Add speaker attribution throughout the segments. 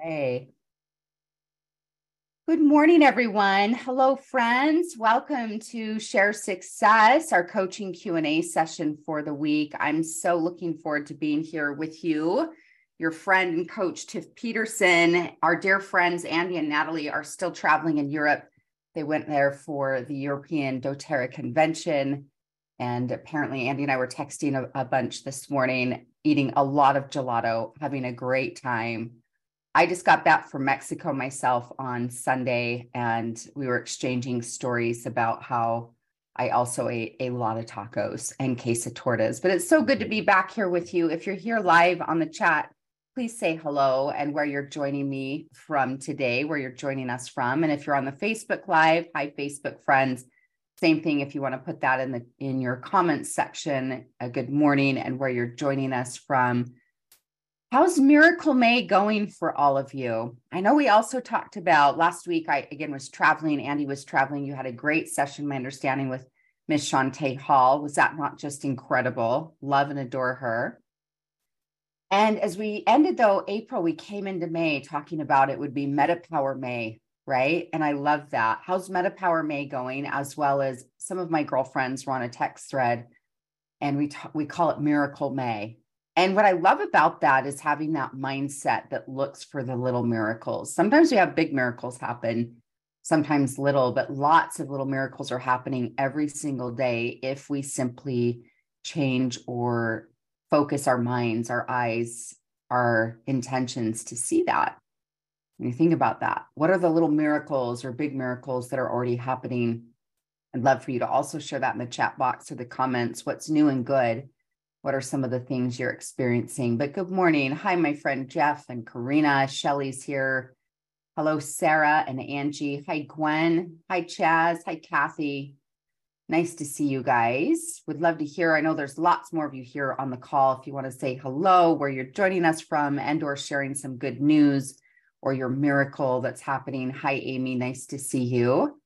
Speaker 1: Hey. Good morning, everyone. Hello, friends. Welcome to Share Success, our coaching Q&A session for the week. I'm so looking forward to being here with you. Your friend and coach, Tiff Peterson. Our dear friends, Andy and Natalie, are still traveling in Europe. They went there for the European doTERRA convention. And apparently, Andy and I were texting a, a bunch this morning, eating a lot of gelato, having a great time I just got back from Mexico myself on Sunday, and we were exchanging stories about how I also ate a lot of tacos and queso tortas. But it's so good to be back here with you. If you're here live on the chat, please say hello and where you're joining me from today, where you're joining us from. And if you're on the Facebook Live, hi, Facebook friends. Same thing if you want to put that in the in your comments section. A good morning and where you're joining us from. How's Miracle May going for all of you? I know we also talked about last week. I again was traveling. Andy was traveling. You had a great session, my understanding, with Miss Shantae Hall. Was that not just incredible? Love and adore her. And as we ended though April, we came into May talking about it would be Meta Power May, right? And I love that. How's Meta Power May going? As well as some of my girlfriends were on a text thread, and we t- we call it Miracle May and what I love about that is having that mindset that looks for the little miracles. Sometimes we have big miracles happen, sometimes little, but lots of little miracles are happening every single day if we simply change or focus our minds, our eyes, our intentions to see that. When you think about that, what are the little miracles or big miracles that are already happening? I'd love for you to also share that in the chat box or the comments. What's new and good? What are some of the things you're experiencing? But good morning. Hi, my friend Jeff and Karina. Shelly's here. Hello, Sarah and Angie. Hi, Gwen. Hi, Chaz. Hi, Kathy. Nice to see you guys. Would love to hear. I know there's lots more of you here on the call. If you want to say hello, where you're joining us from, and or sharing some good news or your miracle that's happening. Hi, Amy. Nice to see you.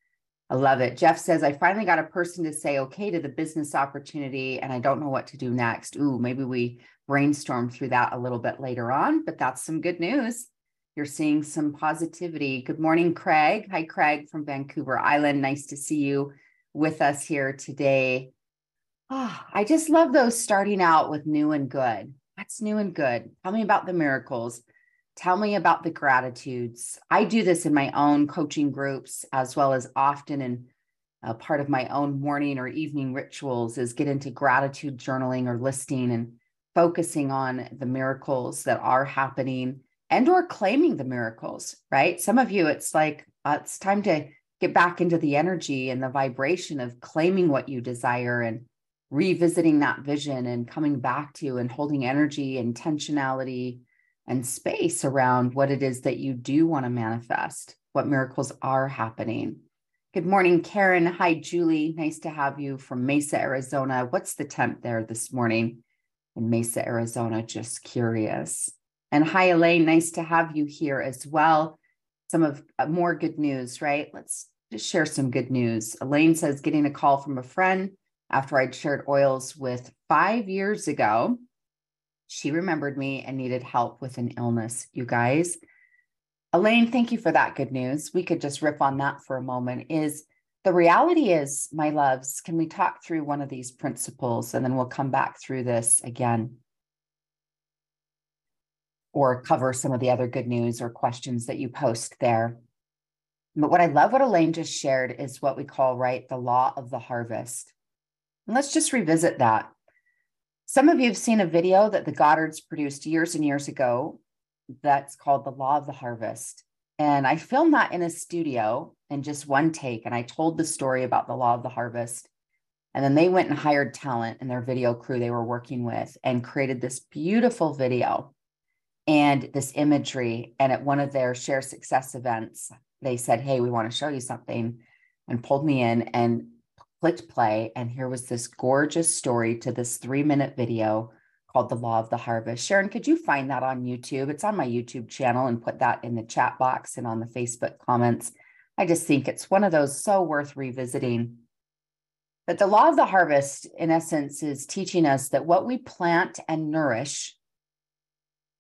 Speaker 1: I love it. Jeff says, I finally got a person to say okay to the business opportunity and I don't know what to do next. Ooh, maybe we brainstorm through that a little bit later on, but that's some good news. You're seeing some positivity. Good morning, Craig. Hi, Craig from Vancouver Island. Nice to see you with us here today. Oh, I just love those starting out with new and good. What's new and good? Tell me about the miracles. Tell me about the gratitudes. I do this in my own coaching groups as well as often in a part of my own morning or evening rituals is get into gratitude journaling or listing and focusing on the miracles that are happening and or claiming the miracles, right? Some of you it's like uh, it's time to get back into the energy and the vibration of claiming what you desire and revisiting that vision and coming back to and holding energy intentionality and space around what it is that you do want to manifest, what miracles are happening. Good morning, Karen. Hi, Julie. Nice to have you from Mesa, Arizona. What's the temp there this morning in Mesa, Arizona? Just curious. And hi, Elaine. Nice to have you here as well. Some of uh, more good news, right? Let's just share some good news. Elaine says, getting a call from a friend after I'd shared oils with five years ago she remembered me and needed help with an illness, you guys. Elaine, thank you for that good news. We could just rip on that for a moment. Is the reality is, my loves, can we talk through one of these principles and then we'll come back through this again? Or cover some of the other good news or questions that you post there. But what I love what Elaine just shared is what we call, right, the law of the harvest. And let's just revisit that. Some of you have seen a video that the Goddards produced years and years ago that's called The Law of the Harvest. And I filmed that in a studio in just one take. And I told the story about the Law of the Harvest. And then they went and hired talent and their video crew they were working with and created this beautiful video and this imagery. And at one of their share success events, they said, Hey, we want to show you something and pulled me in. And clicked play, and here was this gorgeous story to this three minute video called The Law of the Harvest. Sharon, could you find that on YouTube? It's on my YouTube channel and put that in the chat box and on the Facebook comments. I just think it's one of those so worth revisiting. But the law of the harvest, in essence, is teaching us that what we plant and nourish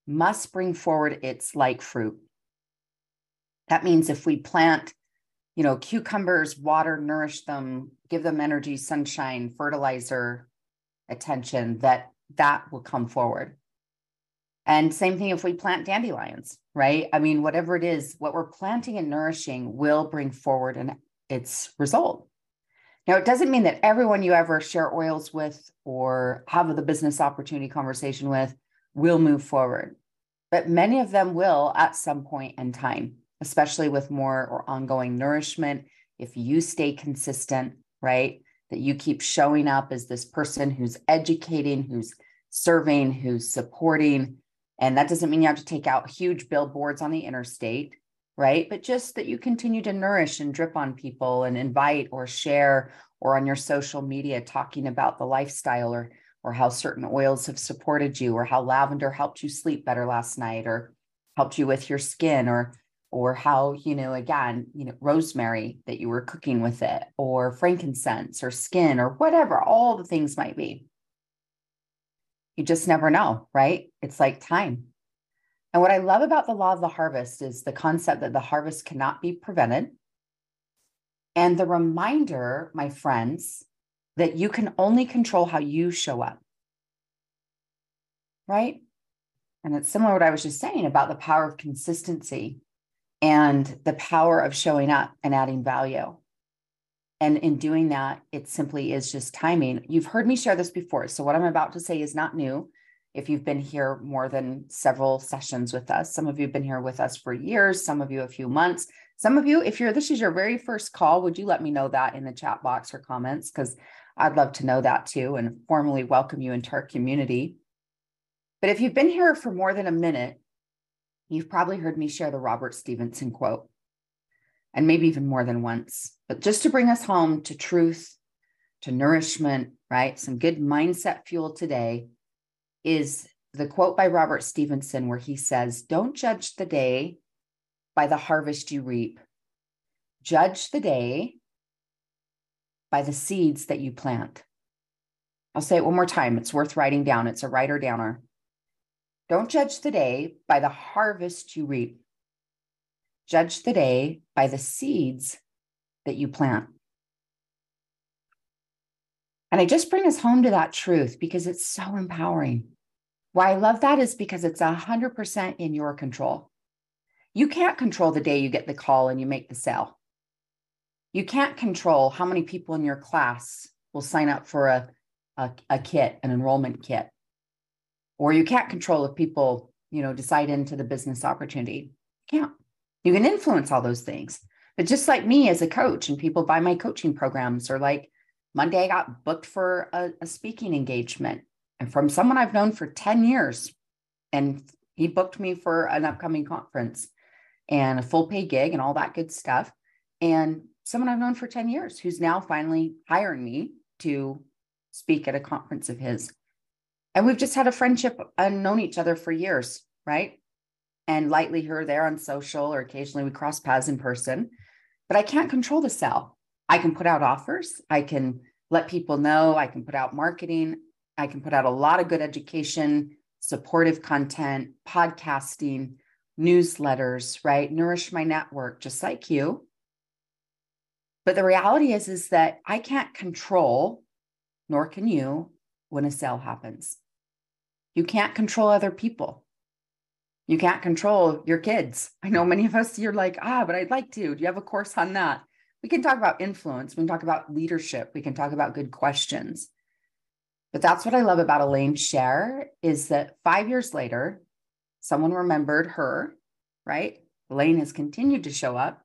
Speaker 1: must bring forward its like fruit. That means if we plant, you know, cucumbers, water, nourish them, give them energy, sunshine, fertilizer, attention, that that will come forward. And same thing if we plant dandelions, right? I mean, whatever it is, what we're planting and nourishing will bring forward an, its result. Now, it doesn't mean that everyone you ever share oils with or have the business opportunity conversation with will move forward, but many of them will at some point in time, especially with more or ongoing nourishment. If you stay consistent, right? That you keep showing up as this person who's educating, who's serving, who's supporting. And that doesn't mean you have to take out huge billboards on the interstate right? But just that you continue to nourish and drip on people and invite or share or on your social media talking about the lifestyle or or how certain oils have supported you or how lavender helped you sleep better last night or helped you with your skin or or how you know again you know rosemary that you were cooking with it or frankincense or skin or whatever all the things might be you just never know right it's like time and what I love about the law of the harvest is the concept that the harvest cannot be prevented. And the reminder, my friends, that you can only control how you show up. Right? And it's similar to what I was just saying about the power of consistency and the power of showing up and adding value. And in doing that, it simply is just timing. You've heard me share this before. So, what I'm about to say is not new if you've been here more than several sessions with us. Some of you have been here with us for years, some of you a few months. Some of you, if you're this is your very first call, would you let me know that in the chat box or comments? Because I'd love to know that too and formally welcome you into our community. But if you've been here for more than a minute, you've probably heard me share the Robert Stevenson quote, and maybe even more than once. But just to bring us home to truth, to nourishment, right? Some good mindset fuel today is the quote by Robert Stevenson, where he says, Don't judge the day by the harvest you reap, judge the day by the seeds that you plant. I'll say it one more time. It's worth writing down. It's a writer downer. Don't judge the day by the harvest you reap. Judge the day by the seeds that you plant. And I just bring us home to that truth because it's so empowering. Why I love that is because it's 100% in your control. You can't control the day you get the call and you make the sale. You can't control how many people in your class will sign up for a, a, a kit, an enrollment kit. Or you can't control if people, you know, decide into the business opportunity. You can't. You can influence all those things. But just like me as a coach and people buy my coaching programs, or like Monday I got booked for a, a speaking engagement and from someone I've known for 10 years. And he booked me for an upcoming conference and a full pay gig and all that good stuff. And someone I've known for 10 years who's now finally hiring me to speak at a conference of his. And we've just had a friendship and known each other for years, right? And lightly here there on social, or occasionally we cross paths in person. But I can't control the sell. I can put out offers, I can let people know, I can put out marketing. I can put out a lot of good education, supportive content, podcasting, newsletters, right? Nourish my network, just like you. But the reality is, is that I can't control, nor can you, when a sale happens. You can't control other people. You can't control your kids. I know many of us, you're like, ah, but I'd like to. Do you have a course on that? We can talk about influence. We can talk about leadership. We can talk about good questions. But that's what I love about Elaine Share is that five years later, someone remembered her, right? Elaine has continued to show up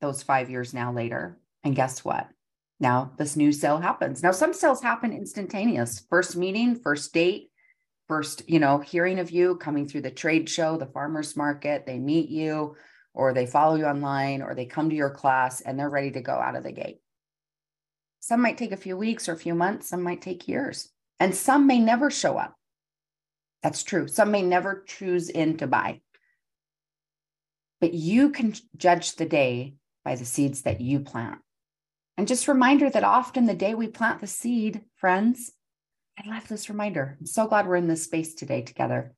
Speaker 1: those five years now later. And guess what? Now this new sale happens. Now, some sales happen instantaneous. First meeting, first date, first, you know, hearing of you coming through the trade show, the farmer's market, they meet you, or they follow you online, or they come to your class and they're ready to go out of the gate. Some might take a few weeks or a few months, some might take years, and some may never show up. That's true. Some may never choose in to buy. But you can judge the day by the seeds that you plant. And just reminder that often the day we plant the seed, friends, I love this reminder. I'm so glad we're in this space today together.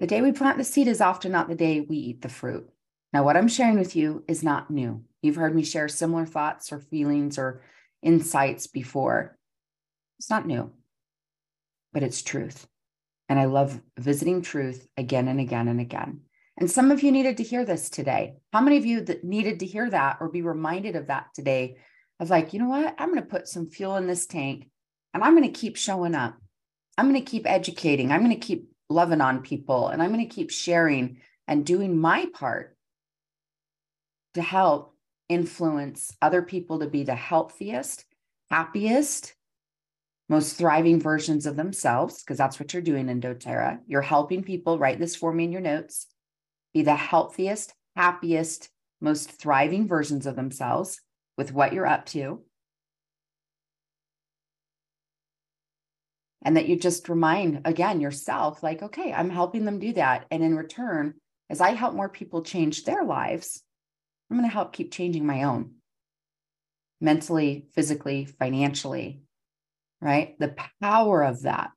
Speaker 1: The day we plant the seed is often not the day we eat the fruit. Now, what I'm sharing with you is not new. You've heard me share similar thoughts or feelings or insights before. It's not new, but it's truth. And I love visiting truth again and again and again. And some of you needed to hear this today. How many of you that needed to hear that or be reminded of that today? Of like, you know what? I'm going to put some fuel in this tank and I'm going to keep showing up. I'm going to keep educating. I'm going to keep loving on people and I'm going to keep sharing and doing my part to help influence other people to be the healthiest, happiest, most thriving versions of themselves, because that's what you're doing in doTERRA. You're helping people, write this for me in your notes, be the healthiest, happiest, most thriving versions of themselves with what you're up to. And that you just remind again yourself, like, okay, I'm helping them do that. And in return, as I help more people change their lives, I'm going to help keep changing my own mentally, physically, financially, right? The power of that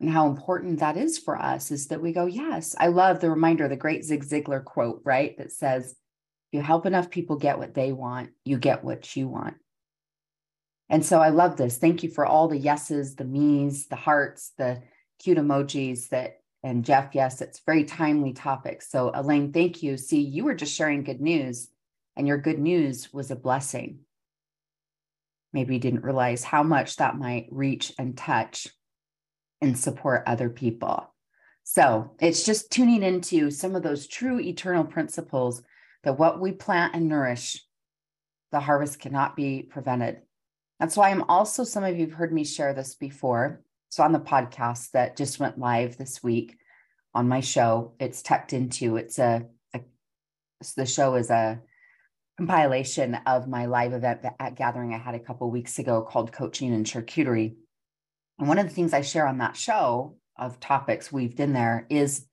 Speaker 1: and how important that is for us is that we go, yes, I love the reminder, the great Zig Ziglar quote, right? That says, you help enough people get what they want, you get what you want. And so I love this. Thank you for all the yeses, the me's, the hearts, the cute emojis that and Jeff, yes, it's very timely topic. So Elaine, thank you. See, you were just sharing good news, and your good news was a blessing. Maybe you didn't realize how much that might reach and touch and support other people. So it's just tuning into some of those true eternal principles that what we plant and nourish, the harvest cannot be prevented. That's why I'm also, some of you have heard me share this before. So on the podcast that just went live this week on my show, it's tucked into it's a, a the show is a compilation of my live event at gathering I had a couple weeks ago called Coaching and Charcuterie. And one of the things I share on that show of topics weaved in there is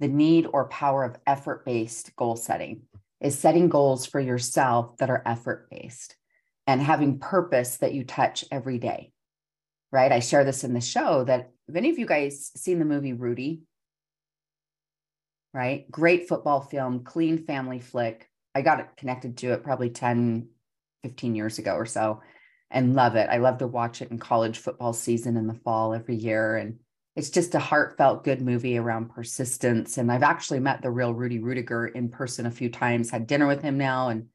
Speaker 1: the need or power of effort based goal setting, is setting goals for yourself that are effort based and having purpose that you touch every day right? I share this in the show that if any of you guys seen the movie Rudy, right? Great football film, clean family flick. I got connected to it probably 10, 15 years ago or so and love it. I love to watch it in college football season in the fall every year. And it's just a heartfelt, good movie around persistence. And I've actually met the real Rudy Ruettiger in person a few times, had dinner with him now, and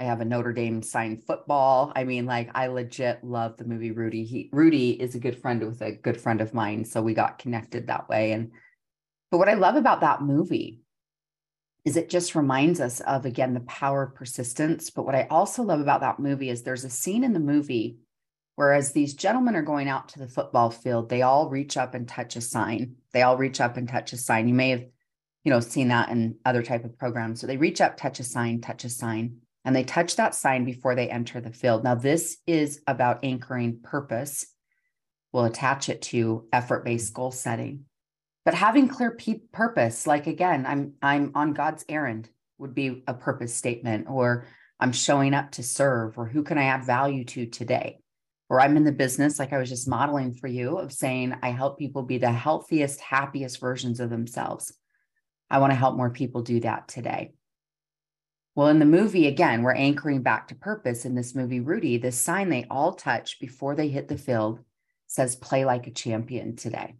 Speaker 1: I have a Notre Dame signed football. I mean, like I legit love the movie Rudy. He Rudy is a good friend with a good friend of mine, so we got connected that way. And but what I love about that movie is it just reminds us of again the power of persistence. But what I also love about that movie is there's a scene in the movie whereas these gentlemen are going out to the football field, they all reach up and touch a sign. They all reach up and touch a sign. You may have, you know, seen that in other type of programs. So they reach up, touch a sign, touch a sign and they touch that sign before they enter the field. Now, this is about anchoring purpose. We'll attach it to effort-based goal setting. But having clear purpose, like again, I'm I'm on God's errand would be a purpose statement, or I'm showing up to serve, or who can I add value to today? Or I'm in the business, like I was just modeling for you, of saying I help people be the healthiest, happiest versions of themselves. I want to help more people do that today. Well, in the movie, again, we're anchoring back to purpose. In this movie, Rudy, this sign they all touch before they hit the field says play like a champion today.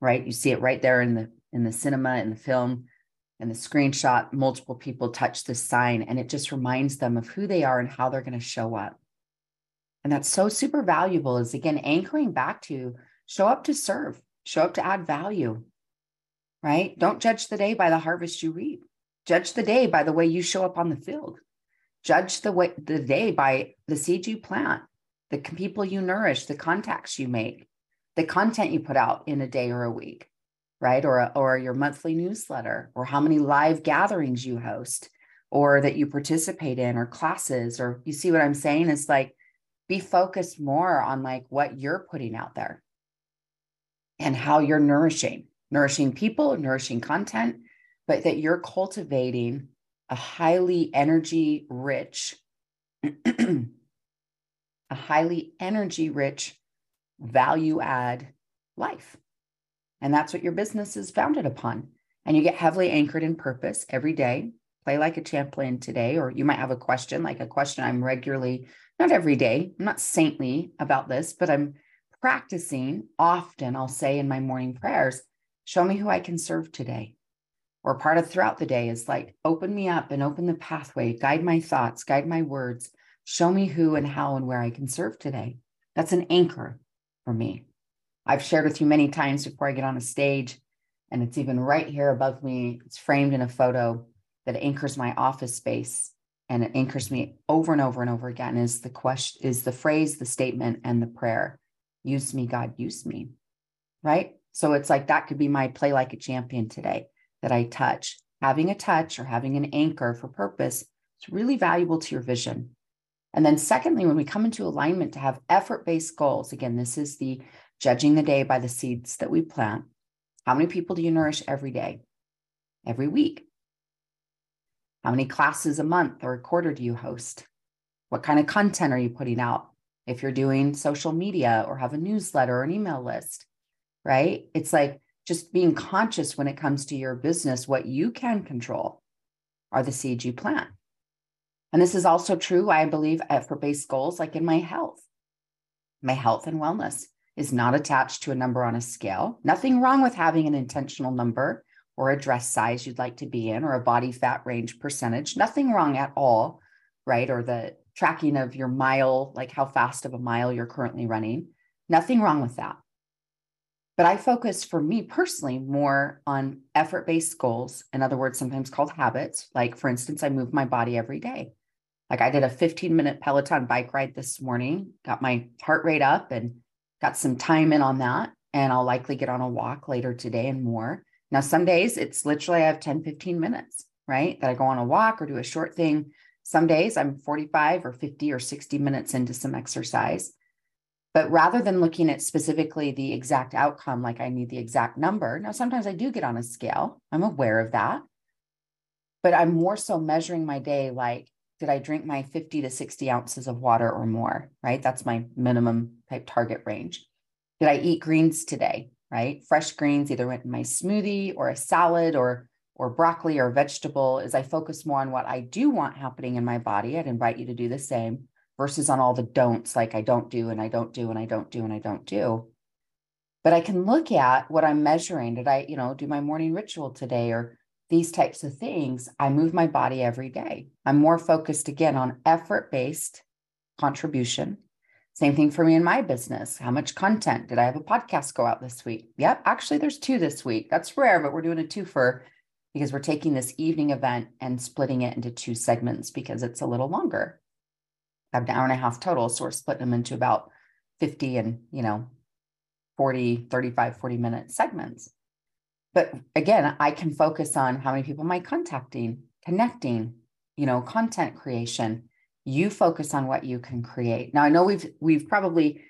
Speaker 1: Right? You see it right there in the in the cinema, in the film, in the screenshot, multiple people touch this sign and it just reminds them of who they are and how they're going to show up. And that's so super valuable is again anchoring back to show up to serve, show up to add value. Right? Don't judge the day by the harvest you reap Judge the day by the way you show up on the field. Judge the way the day by the seed you plant, the people you nourish, the contacts you make, the content you put out in a day or a week, right? Or or your monthly newsletter, or how many live gatherings you host, or that you participate in, or classes, or you see what I'm saying? It's like be focused more on like what you're putting out there and how you're nourishing, nourishing people, nourishing content, but that you're cultivating a highly energy rich, a highly energy rich value add life. And that's what your business is founded upon. And you get heavily anchored in purpose every day. play like a champion today, or you might have a question, like a question I'm regularly, not every day, I'm not saintly about this, but I'm practicing often. I'll say in my morning prayers, show me who I can serve today. Or part of throughout the day is like, open me up and open the pathway, guide my thoughts, guide my words, show me who and how and where I can serve today. That's an anchor for me. I've shared with you many times before I get on a stage, and it's even right here above me. It's framed in a photo that anchors my office space and it anchors me over and over and over again is the question is the phrase the statement and the prayer use me god use me right so it's like that could be my play like a champion today that i touch having a touch or having an anchor for purpose is really valuable to your vision and then secondly when we come into alignment to have effort based goals again this is the judging the day by the seeds that we plant how many people do you nourish every day every week how many classes a month or a quarter do you host? What kind of content are you putting out? If you're doing social media or have a newsletter or an email list, right? It's like just being conscious when it comes to your business, what you can control are the seeds you plant. And this is also true, I believe, for base goals, like in my health. My health and wellness is not attached to a number on a scale. Nothing wrong with having an intentional number or a dress size you'd like to be in or a body fat range percentage. Nothing wrong at all, right? Or the tracking of your mile, like how fast of a mile you're currently running. Nothing wrong with that. But I focus for me personally more on effort based goals. In other words, sometimes called habits. Like, for instance, I move my body every day. Like, I did a 15 minute Peloton bike ride this morning, got my heart rate up and got some time in on that. And I'll likely get on a walk later today and more. Now, some days it's literally I have 10, 15 minutes, right? That I go on a walk or do a short thing. Some days I'm 45 or 50 or 60 minutes into some exercise. But rather than looking at specifically the exact outcome, like I need the exact number, now sometimes I do get on a scale. I'm aware of that. But I'm more so measuring my day like, did I drink my 50 to 60 ounces of water or more, right? That's my minimum type target range. Did I eat greens today? right? Fresh greens either went in my smoothie or a salad or or broccoli or vegetable as I focus more on what I do want happening in my body. I'd invite you to do the same versus on all the don'ts like I don't do and I don't do and I don't do and I don't do. But I can look at what I'm measuring. Did I, you know, do my morning ritual today or these types of things? I move my body every day. I'm more focused again on effort based contribution same thing for me in my business. How much content did I have a podcast go out this week? Yep, actually, there's two this week. That's rare, but we're doing a two for because we're taking this evening event and splitting it into two segments because it's a little longer. An hour and a half total. So we're splitting them into about 50 and, you know, 40, 35, 40 minute segments. But again, I can focus on how many people am I contacting, connecting, you know, content creation. You focus on what you can create. Now i know we've we've probably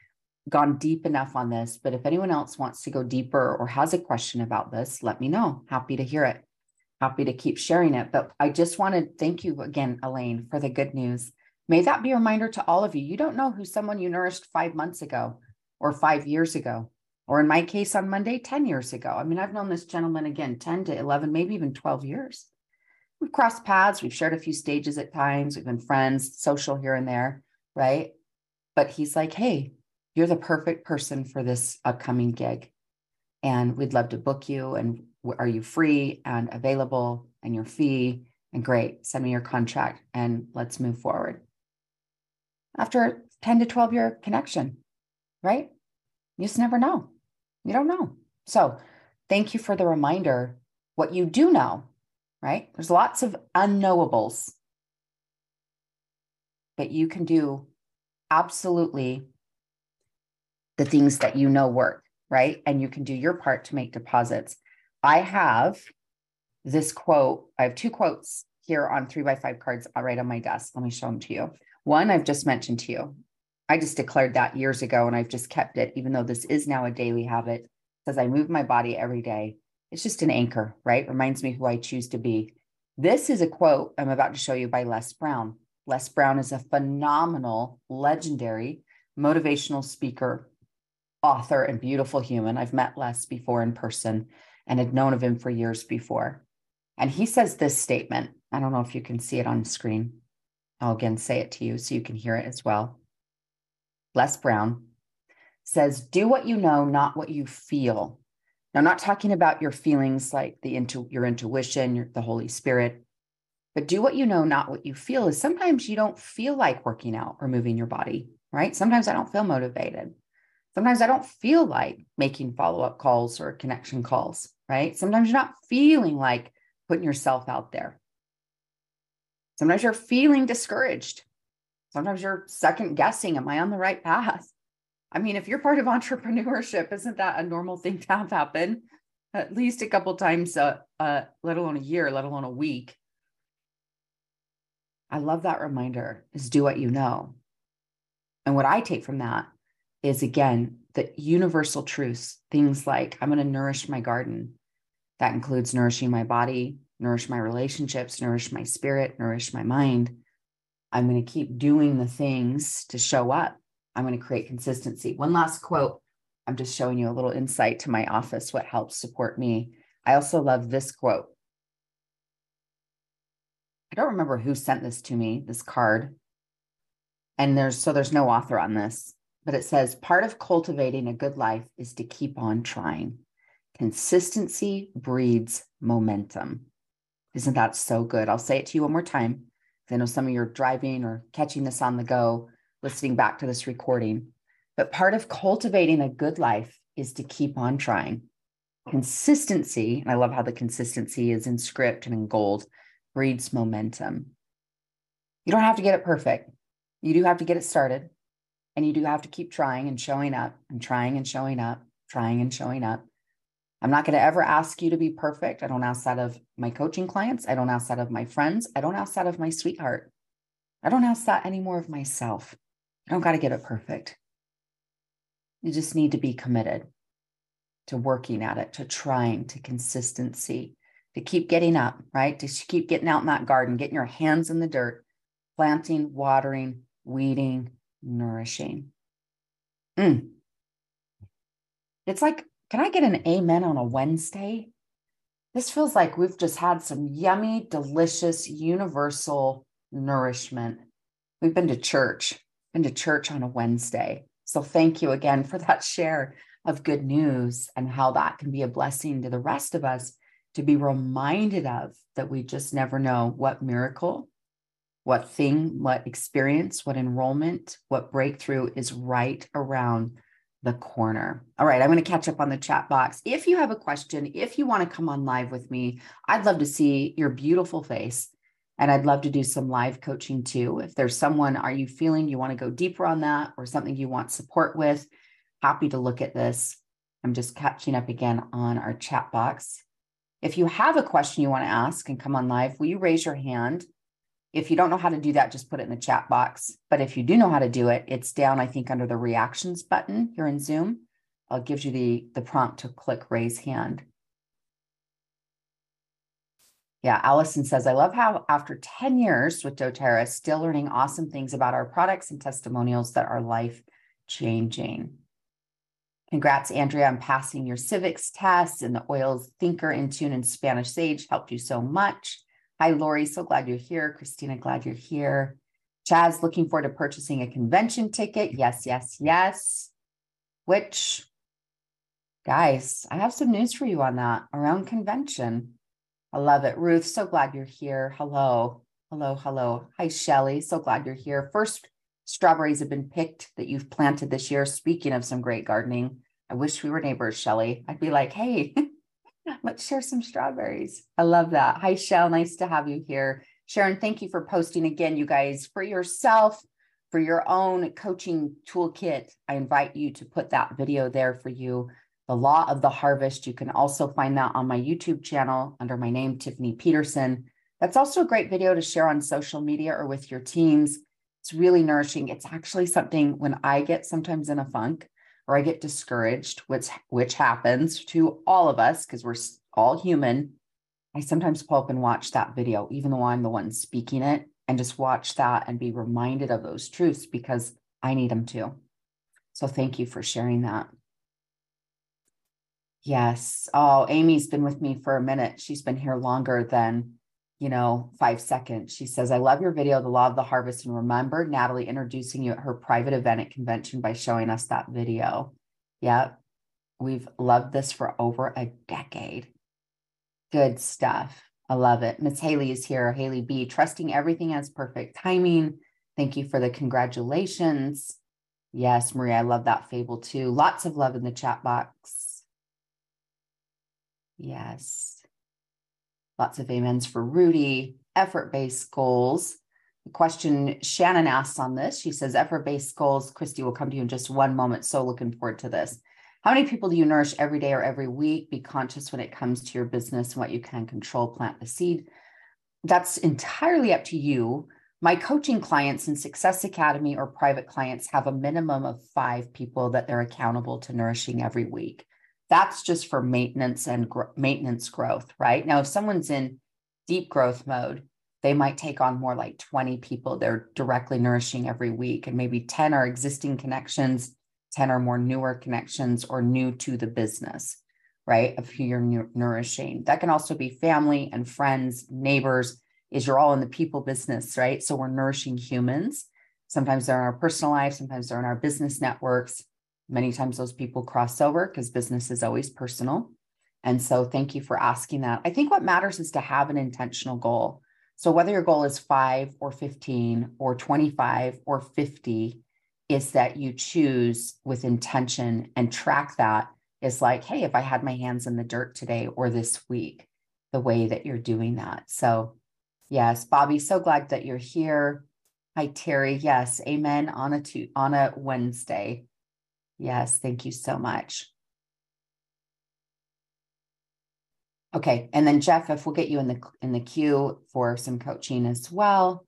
Speaker 1: gone deep enough on this but if anyone else wants to go deeper or has a question about this let me know. Happy to hear it. Happy to keep sharing it. But i just want to thank you again elaine for the good news may that be a reminder to all of you you don't know who someone you nourished five months ago or five years ago or in my case on monday 10 years ago i mean i've known this gentleman again 10 to 11 maybe even 12 years we've crossed paths, we've shared a few stages at times, we've been friends, social here and there, right? But he's like, hey, you're the perfect person for this upcoming gig. And we'd love to book you. And are you free and available and your fee? And great, send me your contract and let's move forward. After 10 to 12 year connection, right? You just never know. You don't know. So thank you for the reminder. What you do know right? There's lots of unknowables, but you can do absolutely the things that you know work, right? And you can do your part to make deposits. I have this quote, I have two quotes here on three by five cards right on my desk. Let me show them to you. One I've just mentioned to you. I just declared that years ago and I've just kept it, even though this is now a daily habit. It says I move my body every day it's just an anchor, right? Reminds me who I choose to be. This is a quote I'm about to show you by Les Brown. Les Brown is a phenomenal, legendary motivational speaker, author, and beautiful human. I've met Les before in person and had known of him for years before. And he says this statement. I don't know if you can see it on screen. I'll again say it to you so you can hear it as well. Les Brown says, Do what you know, not what you feel. Now, I'm not talking about your feelings like the intu- your intuition, your, the Holy Spirit, but do what you know, not what you feel. Is sometimes you don't feel like working out or moving your body, right? Sometimes I don't feel motivated. Sometimes I don't feel like making follow up calls or connection calls, right? Sometimes you're not feeling like putting yourself out there. Sometimes you're feeling discouraged. Sometimes you're second guessing, am I on the right path? I mean, if you're part of entrepreneurship, isn't that a normal thing to have happen at least a couple times, uh, uh, let alone a year, let alone a week? I love that reminder is do what you know. And what I take from that is again, the universal truths, things like I'm going to nourish my garden. That includes nourishing my body, nourish my relationships, nourish my spirit, nourish my mind. I'm going to keep doing the things to show up. I'm going to create consistency. One last quote. I'm just showing you a little insight to my office, what helps support me. I also love this quote. I don't remember who sent this to me, this card. And there's so there's no author on this, but it says part of cultivating a good life is to keep on trying. Consistency breeds momentum. Isn't that so good? I'll say it to you one more time. I know some of you are driving or catching this on the go, listening back to this recording. But part of cultivating a good life is to keep on trying. Consistency, and I love how the consistency is in script and in gold, breeds momentum. You don't have to get it perfect. You do have to get it started. And you do have to keep trying and showing up and trying and showing up, trying and showing up. I'm not going to ever ask you to be perfect. I don't ask that of my coaching clients. I don't ask that of my friends. I don't ask that of my sweetheart. I don't ask that anymore of myself. I don't got to get it perfect. You just need to be committed to working at it, to trying, to consistency, to keep getting up, right? To keep getting out in that garden, getting your hands in the dirt, planting, watering, weeding, nourishing. Mm. It's like can I get an amen on a Wednesday? This feels like we've just had some yummy, delicious, universal nourishment. We've been to church, been to church on a Wednesday. So thank you again for that share of good news and how that can be a blessing to the rest of us to be reminded of that we just never know what miracle, what thing, what experience, what enrollment, what breakthrough is right around the corner. All right, I'm going to catch up on the chat box. If you have a question, if you want to come on live with me, I'd love to see your beautiful face. And I'd love to do some live coaching too. If there's someone, are you feeling you want to go deeper on that or something you want support with? Happy to look at this. I'm just catching up again on our chat box. If you have a question you want to ask and come on live, will you raise your hand? If you don't know how to do that, just put it in the chat box. But if you do know how to do it, it's down, I think, under the reactions button here in Zoom. It gives you the, the prompt to click raise hand. Yeah, Allison says, I love how after 10 years with doTERRA, still learning awesome things about our products and testimonials that are life changing. Congrats, Andrea, on passing your civics test and the oils thinker, Intune, and Spanish Sage helped you so much. Hi, Lori. So glad you're here. Christina, glad you're here. Chaz, looking forward to purchasing a convention ticket. Yes, yes, yes. Which, guys, I have some news for you on that around convention. I love it. Ruth, so glad you're here. Hello. Hello, hello. Hi, Shelly. So glad you're here. First strawberries have been picked that you've planted this year. Speaking of some great gardening, I wish we were neighbors, Shelly. I'd be like, hey, Let's share some strawberries. I love that. Hi, Shell. Nice to have you here. Sharon, thank you for posting again, you guys. For yourself, for your own coaching toolkit, I invite you to put that video there for you. The Law of the Harvest. You can also find that on my YouTube channel under my name, Tiffany Peterson. That's also a great video to share on social media or with your teams. It's really nourishing. It's actually something when I get sometimes in a funk, or I get discouraged, which which happens to all of us because we're all human. I sometimes pull up and watch that video, even though I'm the one speaking it, and just watch that and be reminded of those truths because I need them too. So thank you for sharing that. Yes. Oh, Amy's been with me for a minute. She's been here longer than, you know, five seconds. She says, I love your video, The Law of the Harvest. And remember Natalie introducing you at her private event at convention by showing us that video. Yep. We've loved this for over a decade. Good stuff. I love it. Miss Haley is here. Haley B, trusting everything has perfect timing. Thank you for the congratulations. Yes, Maria, I love that fable too. Lots of love in the chat box. Yes. Lots of amens for Rudy. Effort based goals. The question Shannon asks on this she says, effort based goals. Christy will come to you in just one moment. So looking forward to this. How many people do you nourish every day or every week? Be conscious when it comes to your business and what you can control, plant the seed. That's entirely up to you. My coaching clients in Success Academy or private clients have a minimum of five people that they're accountable to nourishing every week. That's just for maintenance and gr- maintenance growth, right? Now, if someone's in deep growth mode, they might take on more like 20 people they're directly nourishing every week, and maybe 10 are existing connections, 10 are more newer connections or new to the business, right? Of who you're nourishing. That can also be family and friends, neighbors is you're all in the people business, right? So we're nourishing humans. Sometimes they're in our personal life, sometimes they're in our business networks. Many times those people cross over because business is always personal. And so thank you for asking that. I think what matters is to have an intentional goal. So whether your goal is five or 15 or 25 or 50, is that you choose with intention and track that is like, hey, if I had my hands in the dirt today or this week, the way that you're doing that. So Yes, Bobby, so glad that you're here. Hi, Terry. Yes, amen on a tu- on a Wednesday. Yes, thank you so much. Okay, and then Jeff, if we'll get you in the in the queue for some coaching as well.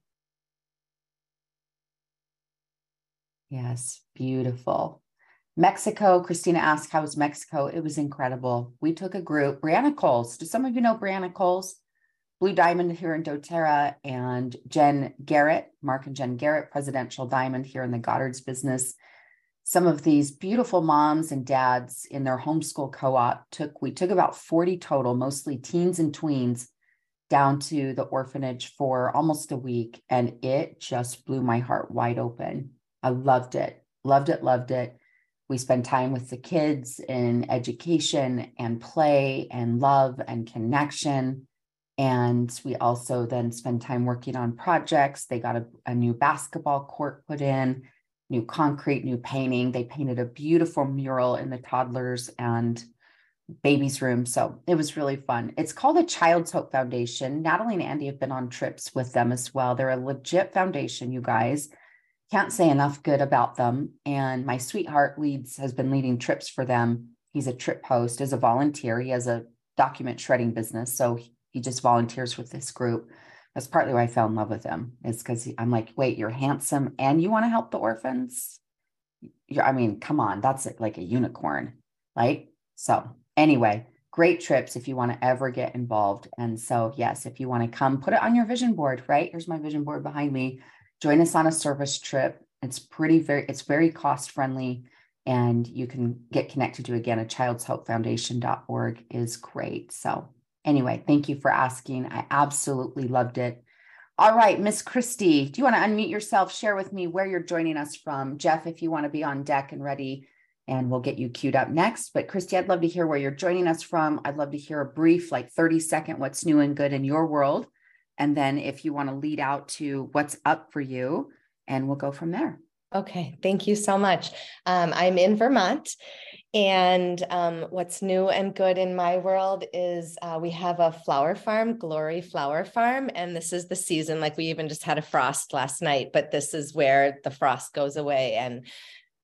Speaker 1: Yes, beautiful. Mexico, Christina asked, How was Mexico? It was incredible. We took a group, Brianna Coles. Do some of you know Brianna Coles? Blue Diamond here in doTERRA and Jen Garrett, Mark and Jen Garrett, Presidential Diamond here in the Goddard's business. Some of these beautiful moms and dads in their homeschool co-op took, we took about 40 total, mostly teens and tweens, down to the orphanage for almost a week. And it just blew my heart wide open. I loved it, loved it, loved it. We spend time with the kids in education and play and love and connection and we also then spend time working on projects. They got a, a, new basketball court put in, new concrete, new painting. They painted a beautiful mural in the toddlers and babies' room. So it was really fun. It's called the Child's Hope Foundation. Natalie and Andy have been on trips with them as well. They're a legit foundation, you guys. Can't say enough good about them. And my sweetheart leads has been leading trips for them. He's a trip host as a volunteer. He has a document shredding business. So he just volunteers with this group. That's partly why I fell in love with him. Is because I'm like, wait, you're handsome and you want to help the orphans. You're, I mean, come on, that's like a unicorn, right? So anyway, great trips if you want to ever get involved. And so, yes, if you want to come, put it on your vision board, right? Here's my vision board behind me. Join us on a service trip. It's pretty very, it's very cost friendly. And you can get connected to again, a child's foundation.org is great. So Anyway, thank you for asking. I absolutely loved it. All right, Miss Christy, do you want to unmute yourself? Share with me where you're joining us from. Jeff, if you want to be on deck and ready, and we'll get you queued up next. But Christy, I'd love to hear where you're joining us from. I'd love to hear a brief, like 30 second, what's new and good in your world. And then if you want to lead out to what's up for you, and we'll go from there.
Speaker 2: Okay, thank you so much. Um, I'm in Vermont and um, what's new and good in my world is uh, we have a flower farm, Glory Flower Farm. And this is the season, like we even just had a frost last night, but this is where the frost goes away and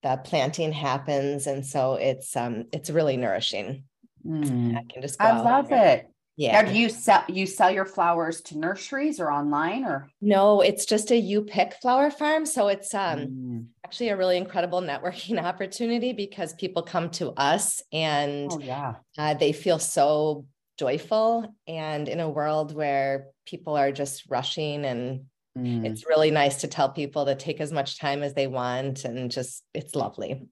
Speaker 2: the planting happens. And so it's um, it's really nourishing.
Speaker 1: Mm. I can just I love it. Yeah. Now, do you sell you sell your flowers to nurseries or online or?
Speaker 2: No, it's just a you pick flower farm. So it's um mm. actually a really incredible networking opportunity because people come to us and oh, yeah. Uh, they feel so joyful and in a world where people are just rushing and mm. it's really nice to tell people to take as much time as they want and just it's lovely.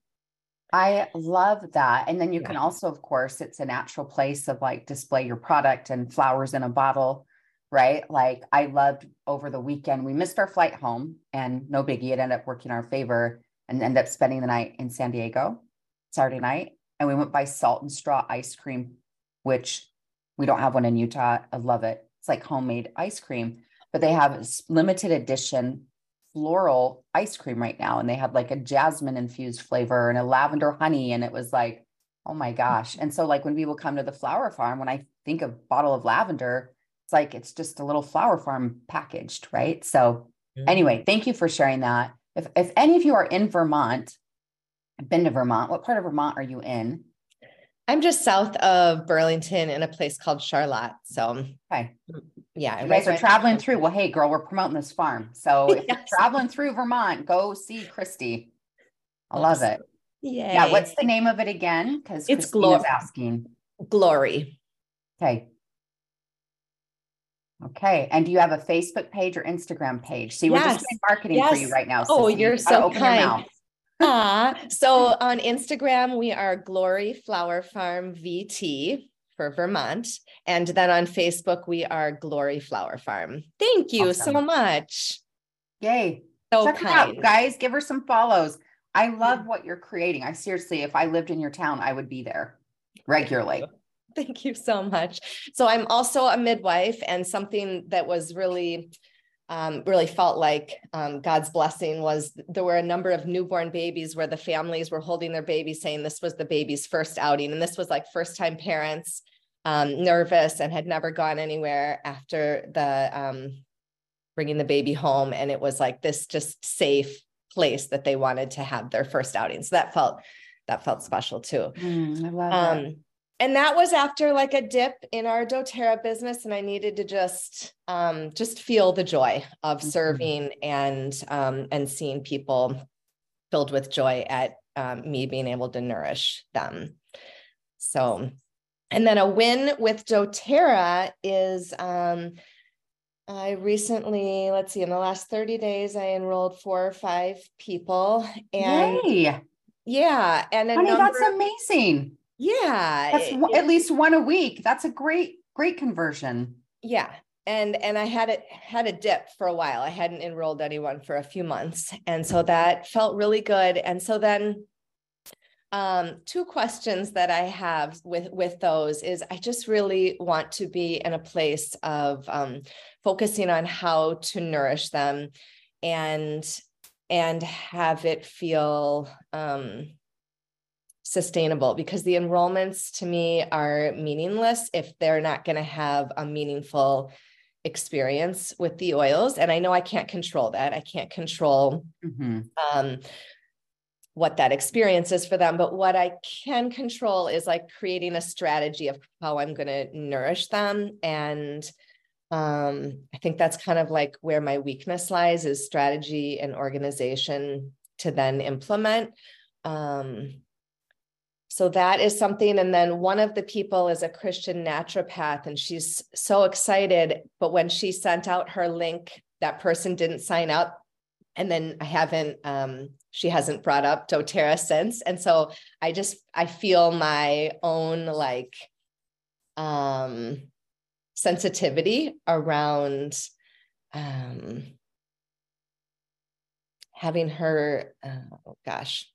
Speaker 1: I love that. And then you
Speaker 2: Yeah.
Speaker 1: can also, of course, it's a natural place of like display your product and flowers in a bottle, right? Like I loved over the weekend, we missed our flight home and no biggie, it ended up working our favor and ended up spending the night in San Diego Saturday night. And we went by Salt and Straw ice cream, which we don't have one in Utah. I love it. It's like homemade ice cream, but they have limited edition floral ice cream right now. And they had like a jasmine infused flavor and a lavender honey. And it was like, oh my gosh. And so, like, when people come to the flower farm, when I think of bottle of lavender, it's like it's just a little flower farm packaged, right? So, anyway, thank you for sharing that. If, if any of you are in Vermont, I've been to Vermont. What part of Vermont are you in?
Speaker 2: I'm just south of Burlington in a place called Charlotte. So
Speaker 1: Okay.
Speaker 2: yeah,
Speaker 1: You guys are traveling through. Well, hey, girl, we're promoting this farm. So if you're traveling through Vermont, go see Christy. I love it.
Speaker 2: Yeah.
Speaker 1: Yeah. What's the name of it again? Because
Speaker 2: It's
Speaker 1: Christina's
Speaker 2: Glor-
Speaker 1: asking.
Speaker 2: glory?
Speaker 1: Okay. Okay. And do you have a Facebook page or Instagram page? See, we're just doing marketing for you right now.
Speaker 2: Oh, you're so kind.
Speaker 1: Mouth.
Speaker 2: Ah, so on Instagram, we are Glory Flower Farm VT for Vermont. And then on Facebook, we are Glory Flower Farm. Thank you so much.
Speaker 1: Yay.
Speaker 2: So
Speaker 1: Check it
Speaker 2: kind.
Speaker 1: out, guys. Give her some follows. I love what you're creating. I seriously, if I lived in your town, I would be there regularly.
Speaker 2: Thank you so much. So I'm also a midwife, and something that was really, um, really felt like um, God's blessing was there were a number of newborn babies where the families were holding their baby, saying this was the baby's first outing, and this was like first time parents, um, nervous and had never gone anywhere after the um, bringing the baby home, and it was like this just safe place that they wanted to have their first outing. So that felt that felt special too.
Speaker 1: Mm, I love it.
Speaker 2: And that was after like a dip in our doTERRA business, and I needed to just um, just feel the joy of
Speaker 1: Mhm.
Speaker 2: serving and um, and seeing people filled with joy at um, me being able to nourish them. So, and then a win with doTERRA is um, I recently, let's see, in the last 30 days, I enrolled four or five people. And
Speaker 1: Yay.
Speaker 2: yeah, and a
Speaker 1: Honey,
Speaker 2: number,
Speaker 1: that's amazing.
Speaker 2: Yeah,
Speaker 1: That's
Speaker 2: it-
Speaker 1: at least one a week. That's a great, great conversion.
Speaker 2: yeah. And and I had it had a dip for a while. I hadn't enrolled anyone for a few months. And so that felt really good. And so then um two questions that I have with with those is I just really want to be in a place of um focusing on how to nourish them and and have it feel um sustainable because the enrollments to me are meaningless if they're not going to have a meaningful experience with the oils. And i know i can't control that. I can't control
Speaker 1: Mhm.
Speaker 2: um, what that experience is for them. But what i can control is like creating a strategy of how i'm going to nourish them. And um, i think that's kind of like where my weakness lies is strategy and organization to then implement. Um, so that is something. And then one of the people is a Christian naturopath, and she's so excited. But when she sent out her link, that person didn't sign up. And then I haven't, um, she hasn't brought up doTERRA since. And so I just, I feel my own like um, sensitivity around um, having her, uh, oh gosh,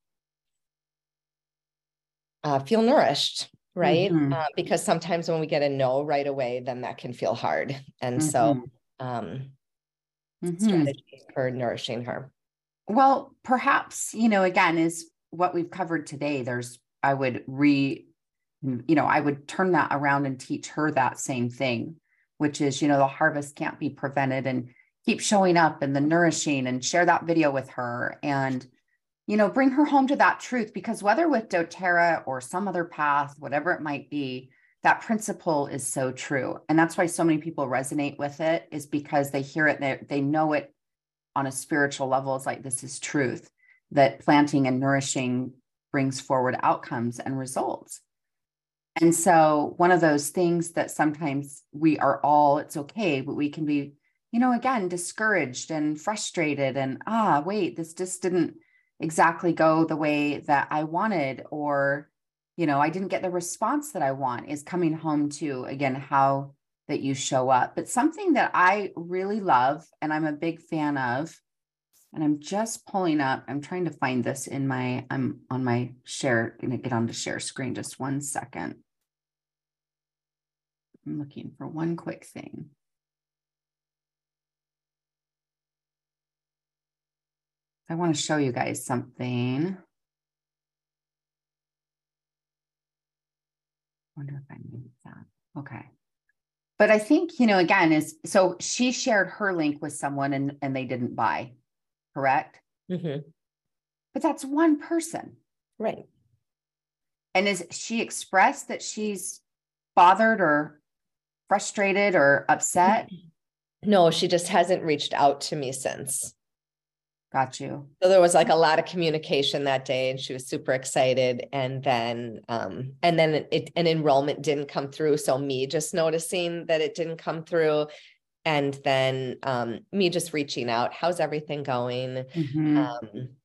Speaker 2: uh, feel nourished, right?
Speaker 1: Mhm.
Speaker 2: Uh, because sometimes when we get a no right away, then that can feel hard. And so, um,
Speaker 1: Mhm.
Speaker 2: strategy for nourishing her.
Speaker 1: Well, perhaps, you know, again, is what we've covered today. There's, I would re, you know, I would turn that around and teach her that same thing, which is, you know, the harvest can't be prevented and keep showing up and the nourishing and share that video with her and, you know, bring her home to that truth because whether with doTERRA or some other path, whatever it might be, that principle is so true. And that's why so many people resonate with it is because they hear it, they, they know it on a spiritual level it's like this is truth that planting and nourishing brings forward outcomes and results and so one of those things that sometimes we are all it's okay but we can be you know again discouraged and frustrated and ah wait this just didn't exactly go the way that I wanted, or, you know, I didn't get the response that I want, is coming home to, again, how that you show up. But something that I really love and I'm a big fan of, and I'm just pulling up, I'm trying to find this in my, I'm on my share, gonna get on to share screen just one second. I'm looking for one quick thing. I want to show you guys something. Wonder if I need that. Okay. But I think, you know, again, is so she shared her link with someone and, and they didn't buy, correct?
Speaker 2: Mm-hmm.
Speaker 1: But that's one person.
Speaker 2: Right.
Speaker 1: And is she expressed that she's bothered or frustrated or upset?
Speaker 2: No, she just hasn't reached out to me since.
Speaker 1: Got you.
Speaker 2: So there was like a lot of communication that day and she was super excited. And then um and then it an enrollment didn't come through. So me just noticing that it didn't come through. And then um me just reaching out, how's everything going?
Speaker 1: Mhm.
Speaker 2: Um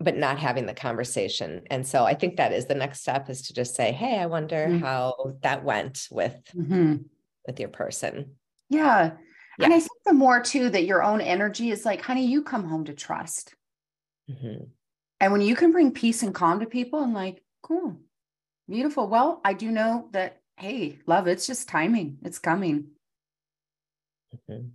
Speaker 2: but not having the conversation. And so I think that is the next step is to just say, hey, I wonder
Speaker 1: Mhm.
Speaker 2: how that went with
Speaker 1: Mhm.
Speaker 2: with your person.
Speaker 1: Yeah.
Speaker 2: Yeah.
Speaker 1: And I think the more too that your own energy is like, honey, you come home to trust.
Speaker 2: Mhm.
Speaker 1: And when you can bring peace and calm to people and like, cool, beautiful. Well, I do know that, hey, love, it's just timing. It's coming.
Speaker 2: Mhm.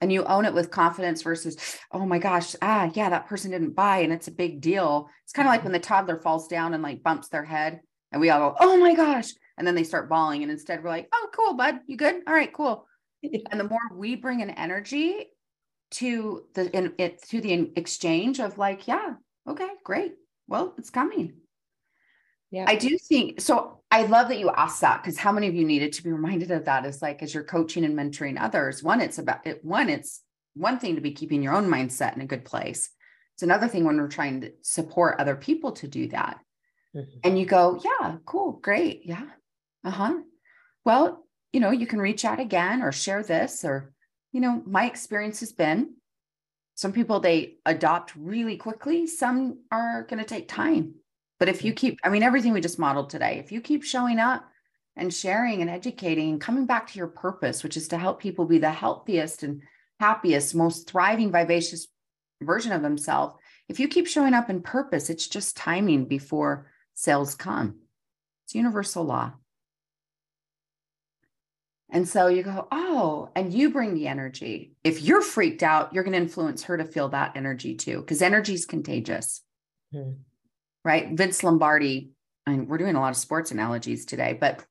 Speaker 1: And you own it with confidence versus, oh my gosh, ah, yeah, that person didn't buy and it's a big deal. It's kind of like when the toddler falls down and like bumps their head and we all go, oh my gosh. And then they start bawling. And instead we're like, oh, cool, bud. You good? All right, cool.
Speaker 2: Yeah.
Speaker 1: And the more we bring an energy to the in it to the exchange of like, yeah, okay, great. Well, it's coming.
Speaker 2: Yeah.
Speaker 1: I do think so. I love that you asked that because how many of you needed to be reminded of that is like as you're coaching and mentoring others. One, it's about it. One, it's one thing to be keeping your own mindset in a good place. It's another thing when we're trying to support other people to do that.
Speaker 2: Mhm.
Speaker 1: And you go, yeah, cool, great, yeah, uh huh. Well, you know, you can reach out again or share this, or you know, my experience has been some people they adopt really quickly. Some are going to take time. But if you keep, I mean, everything we just modeled today, if you keep showing up and sharing and educating and coming back to your purpose, which is to help people be the healthiest and happiest, most thriving, vivacious version of themselves, if you keep showing up in purpose, it's just timing before sales come. It's universal law. And so you go, oh, and you bring the energy. If you're freaked out, you're going to influence her to feel that energy too, because energy is contagious
Speaker 2: Mhm.
Speaker 1: right? Vince Lombardi, and we're doing a lot of sports analogies today, but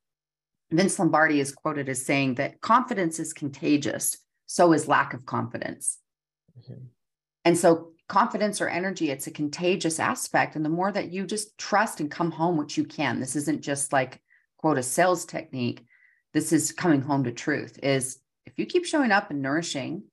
Speaker 1: Vince Lombardi is quoted as saying that confidence is contagious, so is lack of confidence.
Speaker 2: Mhm.
Speaker 1: And so, confidence or energy, it's a contagious aspect. And the more that you just trust and come home, which you can, this isn't just like, quote, a sales technique. This is coming home to truth is if you keep showing up and nourishing,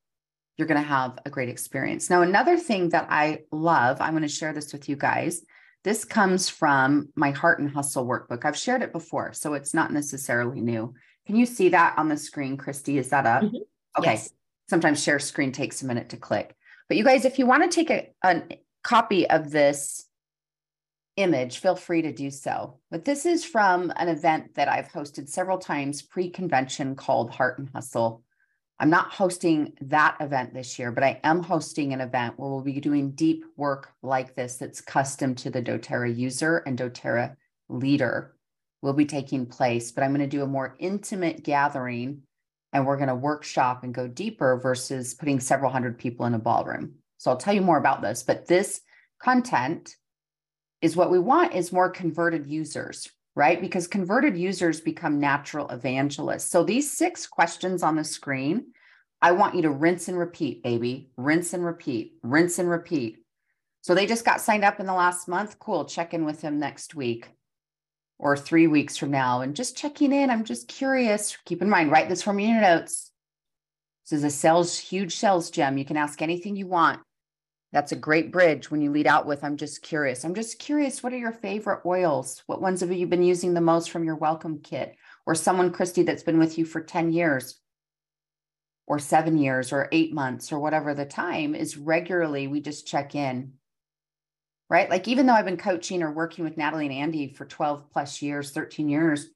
Speaker 1: you're going to have a great experience. Now, another thing that I love, I'm going to share this with you guys. This comes from my Heart and Hustle workbook. I've shared it before, so it's not necessarily new. Can you see that on the screen, Christy? Is that up?
Speaker 2: Mhm.
Speaker 1: Okay.
Speaker 2: Yes.
Speaker 1: Sometimes share screen takes a minute to click. But you guys, if you want to take a, a copy of this image, feel free to do so. But this is from an event that I've hosted several times pre convention called Heart and Hustle. I'm not hosting that event this year, but I am hosting an event where we'll be doing deep work like this that's custom to the doTERRA user and doTERRA leader will be taking place. But I'm going to do a more intimate gathering and we're going to workshop and go deeper versus putting several hundred people in a ballroom. So I'll tell you more about this, but this content is what we want is more converted users, right? Because converted users become natural evangelists. So these six questions on the screen, I want you to rinse and repeat, baby. Rinse and repeat, rinse and repeat. So they just got signed up in the last month. Cool. Check in with them next week or three weeks from now and just checking in. I'm just curious. Keep in mind, write this from your notes. This is a sales, huge sales gem. You can ask anything you want. That's a great bridge when you lead out with, I'm just curious. I'm just curious, what are your favorite oils? What ones have you been using the most from your welcome kit? Or someone, Christy, that's been with you for 10 years or seven years or eight months or whatever the time is regularly, we just check in. right? Like, even though I've been coaching or working with Natalie and Andy for 12 plus years, 13 years,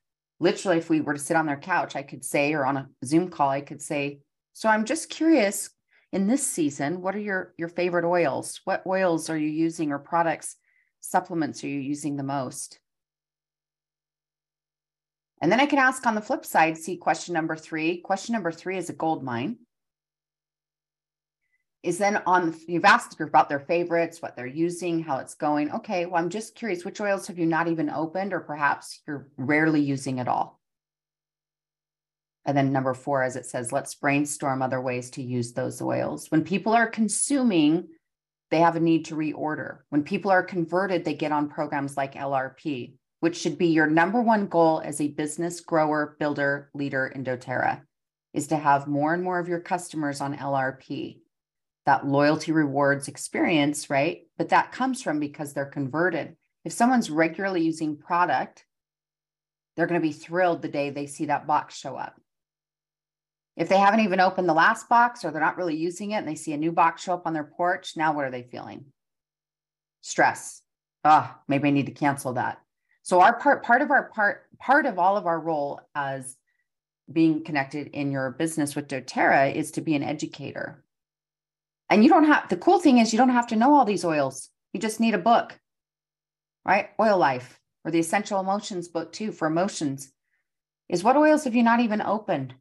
Speaker 1: literally, if we were to sit on their couch, I could say, or on a Zoom call, I could say, So I'm just curious in this season, what are your, your favorite oils? What oils are you using or products, supplements are you using the most? And then I can ask on the flip side, see question number three. Question number three is a gold mine is then on you've asked the group about their favorites what they're using how it's going okay well i'm just curious which oils have you not even opened or perhaps you're rarely using at all and then number four as it says let's brainstorm other ways to use those oils when people are consuming they have a need to reorder when people are converted they get on programs like lrp which should be your number one goal as a business grower builder leader in doterra is to have more and more of your customers on lrp that loyalty rewards experience, right? But that comes from because they're converted. If someone's regularly using product, they're going to be thrilled the day they see that box show up. If they haven't even opened the last box or they're not really using it and they see a new box show up on their porch, now what are they feeling? Stress. Ah, oh, maybe I need to cancel that. So our part part of our part part of all of our role as being connected in your business with doTERRA is to be an educator. And you don't have the cool thing is you don't have to know all these oils. You just need a book, right? Oil Life or the Essential Emotions book, too, for emotions. Is what oils have you not even opened?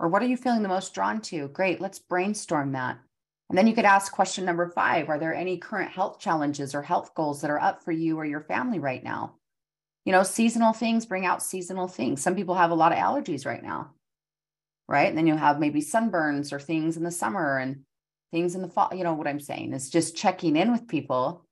Speaker 1: Or what are you feeling the most drawn to? Great, let's brainstorm that. And then you could ask question number five Are there any current health challenges or health goals that are up for you or your family right now? You know, seasonal things bring out seasonal things. Some people have a lot of allergies right now, right? And then you have maybe sunburns or things in the summer. And things in the fall you know what i'm saying It's just checking in with people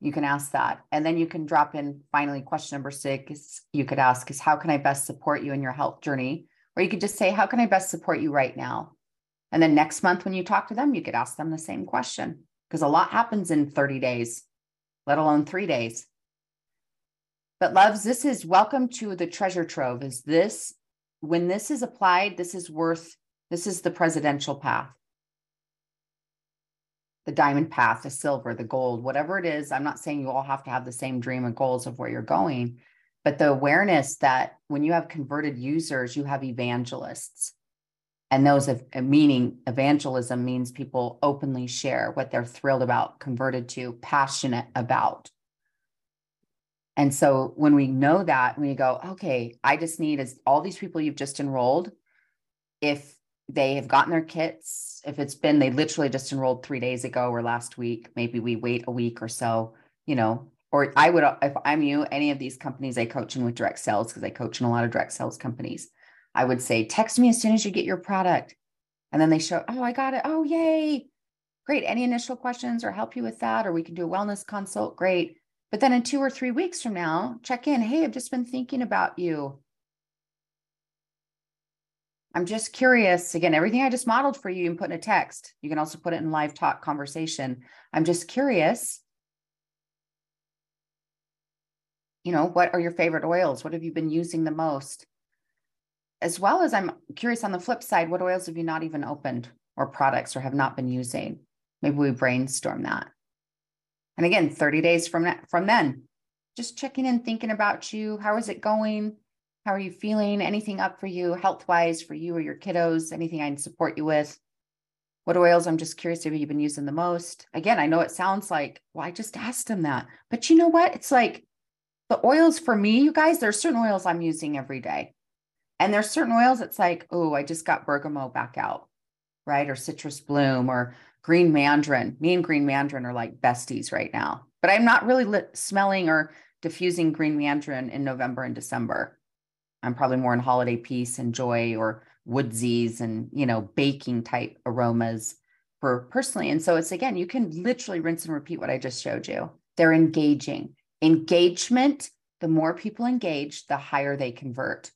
Speaker 1: you can ask that and then you can drop in finally question number six you could ask is how can i best support you in your health journey or you could just say how can i best support you right now? And then next month when you talk to them you could ask them the same question because a lot happens in 30 days let alone three days. But loves this is welcome to the treasure trove. Is this when this is applied this is worth this is the presidential path. The diamond path, the silver, the gold, whatever it is. I'm not saying you all have to have the same dream and goals of where you're going, but the awareness that when you have converted users, you have evangelists. And those of uh, meaning evangelism means people openly share what they're thrilled about, converted to, passionate about. And so when we know that, when you go, okay, I just need as all these people you've just enrolled, if they have gotten their kits. If it's been, they literally just enrolled three days ago or last week, maybe we wait a week or so, you know, or I would, uh, if I'm you, any of these companies I coach in with direct sales, because I coach in a lot of direct sales companies, I would say, text me as soon as you get your product. And then they show, oh, I got it. Oh, yay. Great. Any initial questions or help you with that? Or we can do a wellness consult. Great. But then in two or three weeks from now, check in. Hey, I've just been thinking about you. I'm just curious. Again, everything I just modeled for you, you can put in a text. You can also put it in live talk conversation. I'm just curious. You know, what are your favorite oils? What have you been using the most? As well as I'm curious on the flip side, what oils have you not even opened or products or have not been using? Maybe we brainstorm that. And again, 30 days from from then, just checking in, thinking about you. How is it going? How are you feeling? Anything up for you health wise for you or your kiddos? Anything I can support you with? What oils? I'm just curious if you've been using the most. Again, I know it sounds like, well, I just asked him that. But you know what? It's like the oils for me, you guys, there's certain oils I'm using every day. And there's certain oils it's like, oh, I just got bergamot back out, right? Or citrus bloom or green mandarin. Me and green mandarin are like besties right now. But I'm not really lit, smelling or diffusing green mandarin in November and December. I'm probably more in holiday peace and joy or woodsies and, you know, baking type aromas for personally. And so it's again, you can literally rinse and repeat what I just showed you. They're engaging. Engagement, the more people engage, the higher they convert.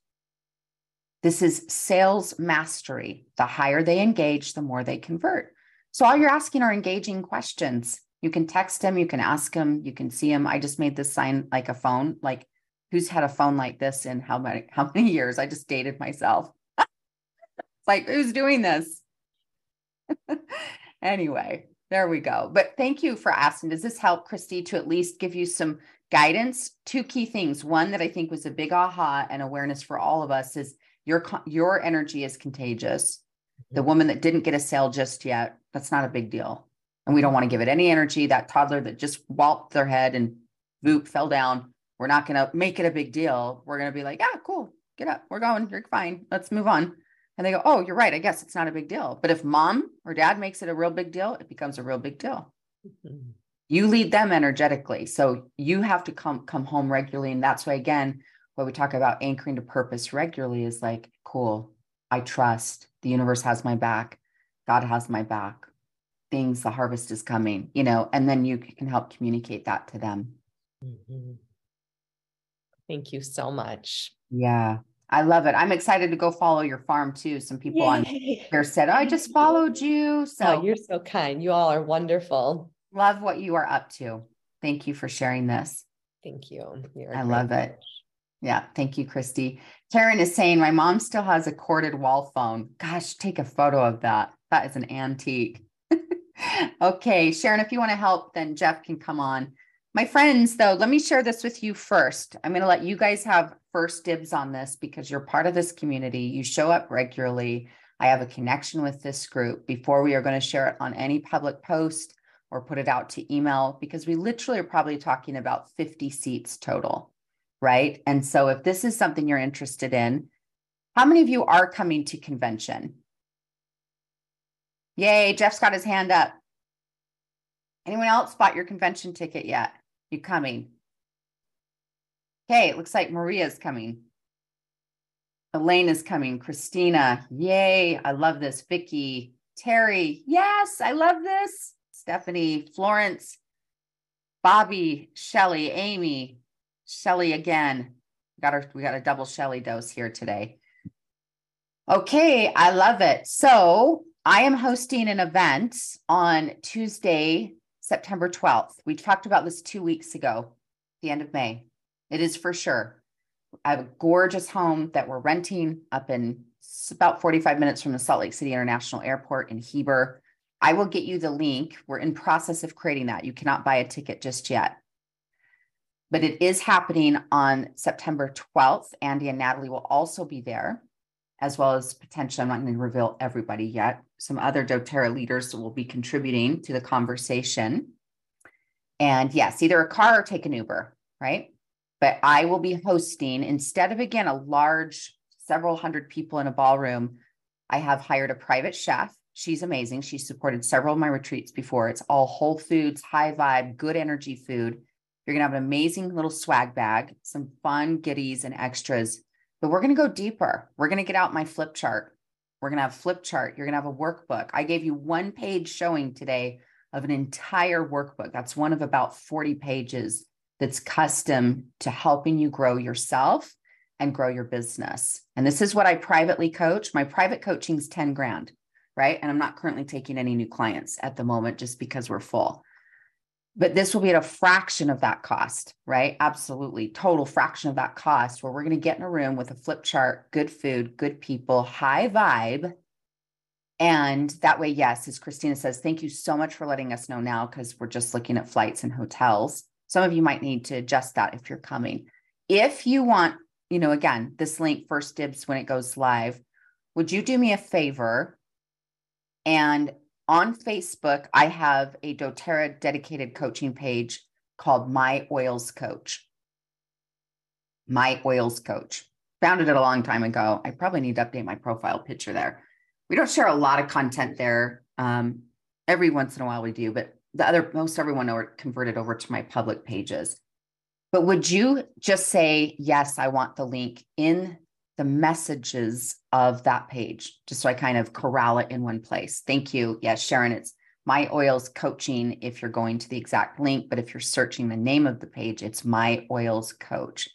Speaker 1: This is sales mastery. The higher they engage, the more they convert. So all you're asking are engaging questions. You can text them, you can ask them, you can see them. I just made this sign like a phone, like who's had a phone like this in how many how many years? I just dated myself. it's like who's doing this? anyway, there we go. But thank you for asking. Does this help, Christy, to at least give you some guidance? Two key things. One that I think was a big aha and awareness for all of us is your your energy is contagious. The mm-hmm. woman that didn't get a sale just yet, that's not a big deal. And we don't want to give it any energy. That toddler that just walloped their head and voop fell down. We're not going to make it a big deal. We're going to be like, ah, cool, get up. We're going. You're fine. Let's move on. And they go, oh, you're right. I guess it's not a big deal. But if mom or dad makes it a real big deal, it becomes a real big deal. Mm-hmm. You lead them energetically. So you have to come come home regularly. And that's why again, what we talk about anchoring to purpose regularly is like, cool, I trust the universe has my back. God has my back. Things, the harvest is coming, you know, and then you can help communicate that to them. Mm-hmm.
Speaker 2: Thank you so much.
Speaker 1: Yeah. I love it. I'm excited to go follow your farm too. Some people Yay. on here said, oh, I just followed you. So
Speaker 2: oh, you're so kind. You all are wonderful.
Speaker 1: Love what you are up to. Thank you for sharing this.
Speaker 2: Thank you.
Speaker 1: You're I love it. Yeah. Thank you, Christy. Karen is saying, my mom still has a corded wall phone. Gosh, take a photo of that. That is an antique. okay. Sharon, if you want to help, then Jeff can come on. My friends, though, let me share this with you first. I'm going to let you guys have first dibs on this because you're part of this community. You show up regularly. I have a connection with this group before we are going to share it on any public post or put it out to email because we literally are probably talking about 50 seats total, right? And so if this is something you're interested in, how many of you are coming to convention? Yay, Jeff's got his hand up. Anyone else bought your convention ticket yet? You coming? Okay, it looks like Maria's coming. Elaine is coming. Christina, yay. I love this. Vicky, Terry, yes, I love this. Stephanie, Florence, Bobby, Shelly, Amy, Shelly again. Got our, we got a double Shelly dose here today. Okay, I love it. So I am hosting an event on Tuesday, September 12th. We talked about this two weeks ago, the end of May. It is for sure. I have a gorgeous home that we're renting up in about 45 minutes from the Salt Lake City International Airport in Heber. I will get you the link. We're in process of creating that. You cannot buy a ticket just yet. But it is happening on September 12th. Andy and Natalie will also be there as well as potentially, I'm not going to reveal everybody yet, some other doTERRA leaders will be contributing to the conversation. And yes, either a car or take an Uber, right? But I will be hosting, instead of again, a large, several hundred people in a ballroom, I have hired a private chef. She's amazing. She's supported several of my retreats before. It's all whole foods, high vibe, good energy food. You're going to have an amazing little swag bag, some fun goodies and extras but we're going to go deeper. We're going to get out my flip chart. We're going to have flip chart. You're going to have a workbook. I gave you one page showing today of an entire workbook. That's one of about 40 pages that's custom to helping you grow yourself and grow your business. And this is what I privately coach. My private coaching is 10 grand, right? And I'm not currently taking any new clients at the moment just because we're full but this will be at a fraction of that cost, right? Absolutely. Total fraction of that cost where we're going to get in a room with a flip chart, good food, good people, high vibe. And that way, yes, as Christina says, thank you so much for letting us know now because we're just looking at flights and hotels. Some of you might need to adjust that if you're coming. If you want, you know, again, this link first dibs when it goes live, would you do me a favor and on Facebook, I have a doTERRA dedicated coaching page called My Oils Coach. My Oils Coach. Founded it a long time ago. I probably need to update my profile picture there. We don't share a lot of content there. Um, every once in a while we do, but the other most everyone are converted over to my public pages. But would you just say, yes, I want the link in the messages of that page, just so I kind of corral it in one place. Thank you. Yes, Sharon, it's My Oils Coaching if you're going to the exact link, but if you're searching the name of the page, it's My Oils Coach.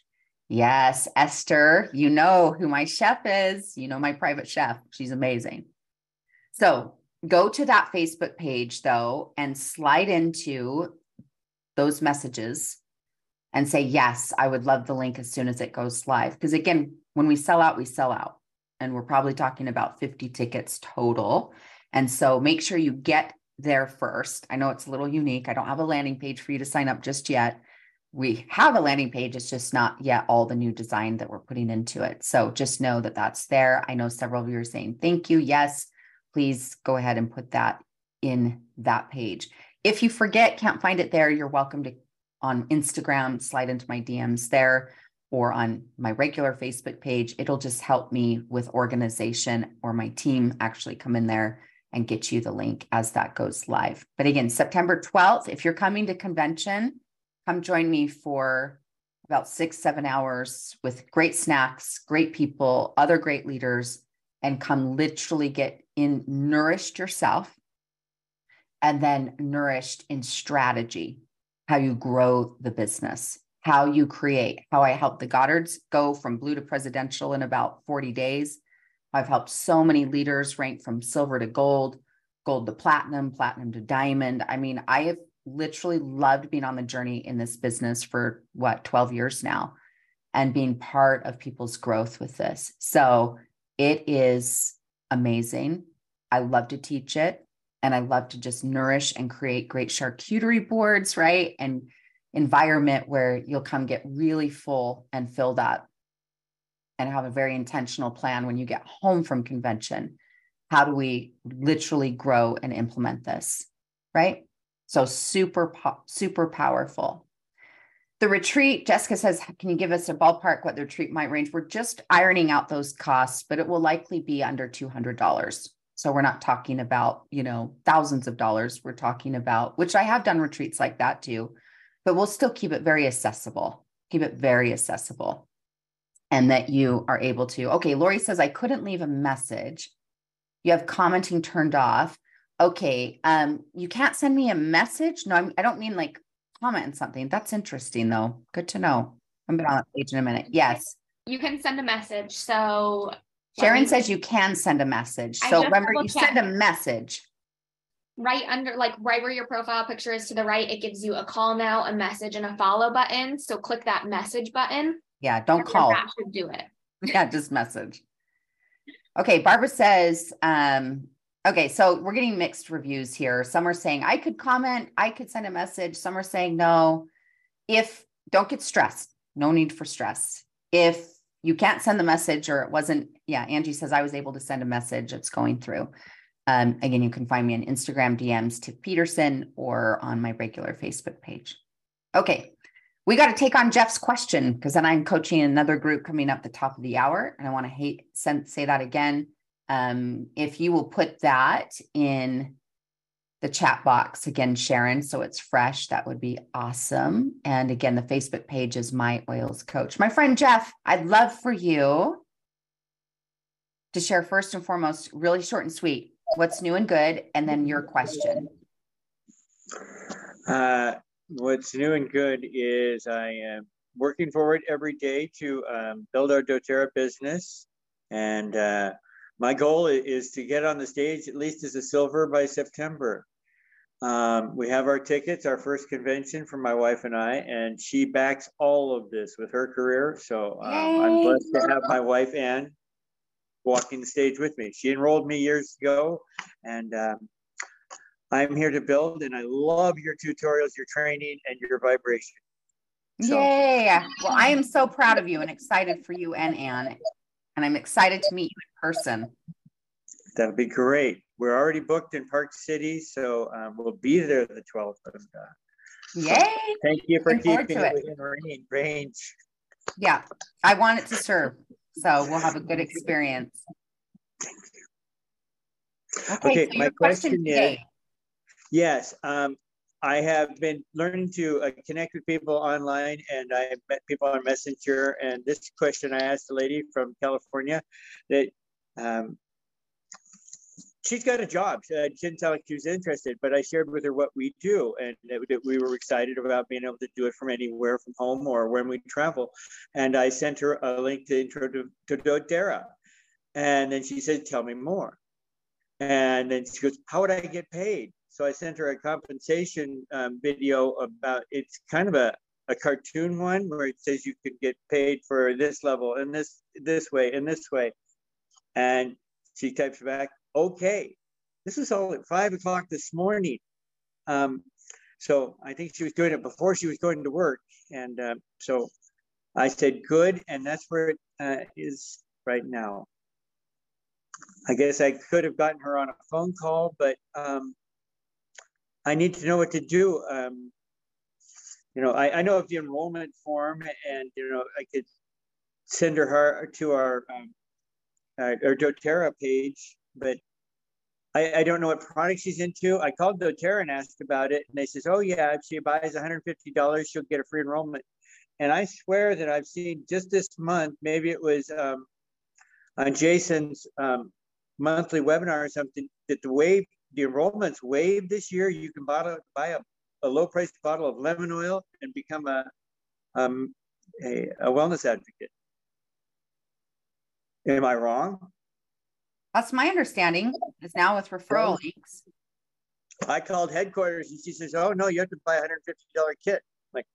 Speaker 1: Yes, Esther, you know who my chef is. You know my private chef. She's amazing. So go to that Facebook page though and slide into those messages and say, Yes, I would love the link as soon as it goes live. Because again, when we sell out, we sell out. And we're probably talking about 50 tickets total. And so make sure you get there first. I know it's a little unique. I don't have a landing page for you to sign up just yet. We have a landing page, it's just not yet all the new design that we're putting into it. So just know that that's there. I know several of you are saying thank you. Yes, please go ahead and put that in that page. If you forget, can't find it there, you're welcome to on Instagram, slide into my DMs there or on my regular Facebook page. It'll just help me with organization or my team actually come in there and get you the link as that goes live. But again, September 12th, if you're coming to convention, come join me for about six, seven hours with great snacks, great people, other great leaders, and come literally get in nourished yourself and then nourished in strategy, how you grow the business, how you create, how I help the Goddards go from blue to presidential in about 40 days I've helped so many leaders rank from silver to gold, gold to platinum, platinum to diamond. I mean, I have literally loved being on the journey in this business for what, 12 years now and being part of people's growth with this. So it is amazing. I love to teach it and I love to just nourish and create great charcuterie boards, right? And environment where you'll come get really full and filled up and have a very intentional plan when you get home from convention. How do we literally grow and implement this? Right. So super, super powerful. The retreat, Jessica says, can you give us a ballpark what the retreat might range? We're just ironing out those costs, but it will likely be under $200. So we're not talking about, you know, thousands of dollars. We're talking about, which I have done retreats like that too, but we'll still keep it very accessible, keep it very accessible and that you are able to. Okay, Lori says, I couldn't leave a message. You have commenting turned off. Okay, um, you can't send me a message. No, I'm, I don't mean like comment on something. That's interesting though. Good to know. I'm been on that page in a minute. Yes.
Speaker 3: You can send a message. So
Speaker 1: Sharon says you can send a message. So remember, you check. send a message.
Speaker 3: Right under, like right where your profile picture is to the right, it gives you a call now, a message, and a follow button. So click that message button
Speaker 1: yeah, don't call.
Speaker 3: should do it.
Speaker 1: yeah, just message. Okay, Barbara says, um, okay, so we're getting mixed reviews here. Some are saying I could comment, I could send a message. Some are saying no. If don't get stressed, no need for stress. If you can't send the message or it wasn't, yeah, Angie says I was able to send a message, it's going through. Um, again, you can find me on Instagram DMs to Peterson or on my regular Facebook page. Okay, we got to take on Jeff's question because then I'm coaching another group coming up the top of the hour. And I want to hate, send, say that again. Um, if you will put that in the chat box again, Sharon, so it's fresh, that would be awesome. And again, the Facebook page is My Oils Coach. My friend Jeff, I'd love for you to share first and foremost, really short and sweet, what's new and good, and then your question.
Speaker 4: Uh, what's new and good is I am working forward every day to um, build our doTERRA business. And uh, my goal is to get on the stage at least as a silver by September. Um, we have our tickets, our first convention for my wife and I, and she backs all of this with her career. So um, I'm blessed to have my wife Ann walking the stage with me. She enrolled me years ago, and um, I'm here to build, and I love your tutorials, your training, and your vibration.
Speaker 1: So. Yay! Well, I am so proud of you and excited for you and Ann, and I'm excited to meet you person.
Speaker 4: That'd be great. We're already booked in Park City, so um, we'll be there the 12th. Of, uh,
Speaker 1: Yay!
Speaker 4: Thank you for Looking keeping it within range.
Speaker 1: Yeah, I want it to serve, so we'll have a good experience.
Speaker 4: Okay, okay so my question, question is. Yes, um, I have been learning to uh, connect with people online, and I met people on Messenger. And this question I asked a lady from California that um, she's got a job. She didn't sound like she was interested, but I shared with her what we do, and that we were excited about being able to do it from anywhere, from home or when we travel. And I sent her a link to Intro to, to doTERRA, and then she said, "Tell me more." And then she goes, "How would I get paid?" So I sent her a compensation um, video about it's kind of a, a cartoon one where it says you could get paid for this level and this this way and this way. And she types back, okay. this was all at five o'clock this morning. Um, so I think she was doing it before she was going to work. And uh, so I said, good. And that's where it uh, is right now. I guess I could have gotten her on a phone call, but um, I need to know what to do. Um, you know, I, I know of the enrollment form and, you know, I could send her, her to our, um, uh, our doTERRA page, but I, I don't know what product she's into. I called doTERRA and asked about it, and they says, "Oh yeah, if she buys $150, she'll get a free enrollment." And I swear that I've seen just this month, maybe it was um, on Jason's um, monthly webinar or something, that the wave, the enrollments waived this year. You can bottle, buy a, a low price bottle of lemon oil and become a, um, a, a wellness advocate. Am I wrong?
Speaker 1: That's my understanding. Is now with referral links.
Speaker 4: I called headquarters and she says, "Oh no, you have to buy a hundred fifty dollar kit." I'm like,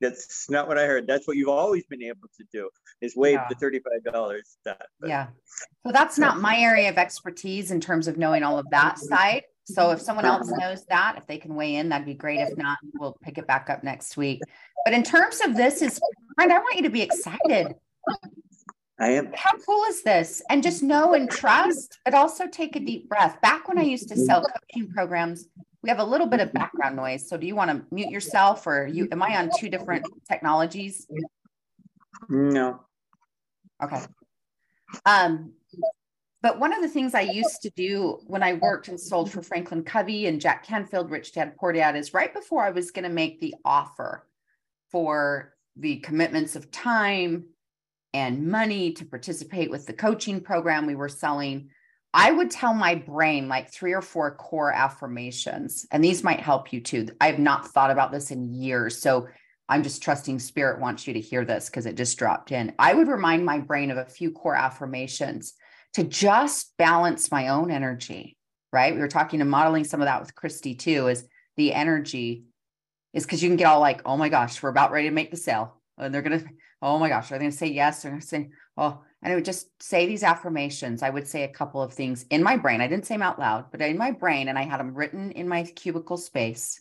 Speaker 4: that's not what I heard. That's what you've always been able to do is waive yeah. the thirty five dollars. That
Speaker 1: yeah. So that's not my area of expertise in terms of knowing all of that side. So if someone else knows that, if they can weigh in, that'd be great. If not, we'll pick it back up next week. But in terms of this, is friend, I want you to be excited.
Speaker 4: I am.
Speaker 1: How cool is this? And just know and trust, but also take a deep breath. Back when I used to sell coaching programs, we have a little bit of background noise. So do you want to mute yourself or you am I on two different technologies?
Speaker 4: No.
Speaker 1: Okay. Um, but one of the things I used to do when I worked and sold for Franklin Covey and Jack Canfield, Rich Dad Poor Dad, is right before I was going to make the offer for the commitments of time and money to participate with the coaching program we were selling, I would tell my brain like three or four core affirmations. And these might help you too. I have not thought about this in years. So I'm just trusting spirit wants you to hear this because it just dropped in. I would remind my brain of a few core affirmations to just balance my own energy, right? We were talking and modeling some of that with Christy too, is the energy is because you can get all like, oh my gosh, we're about ready to make the sale. And they're going to, oh my gosh, are they to say yes? They're to say, oh, and I would just say these affirmations. I would say a couple of things in my brain. I didn't say them out loud, but in my brain, and I had them written in my cubicle space,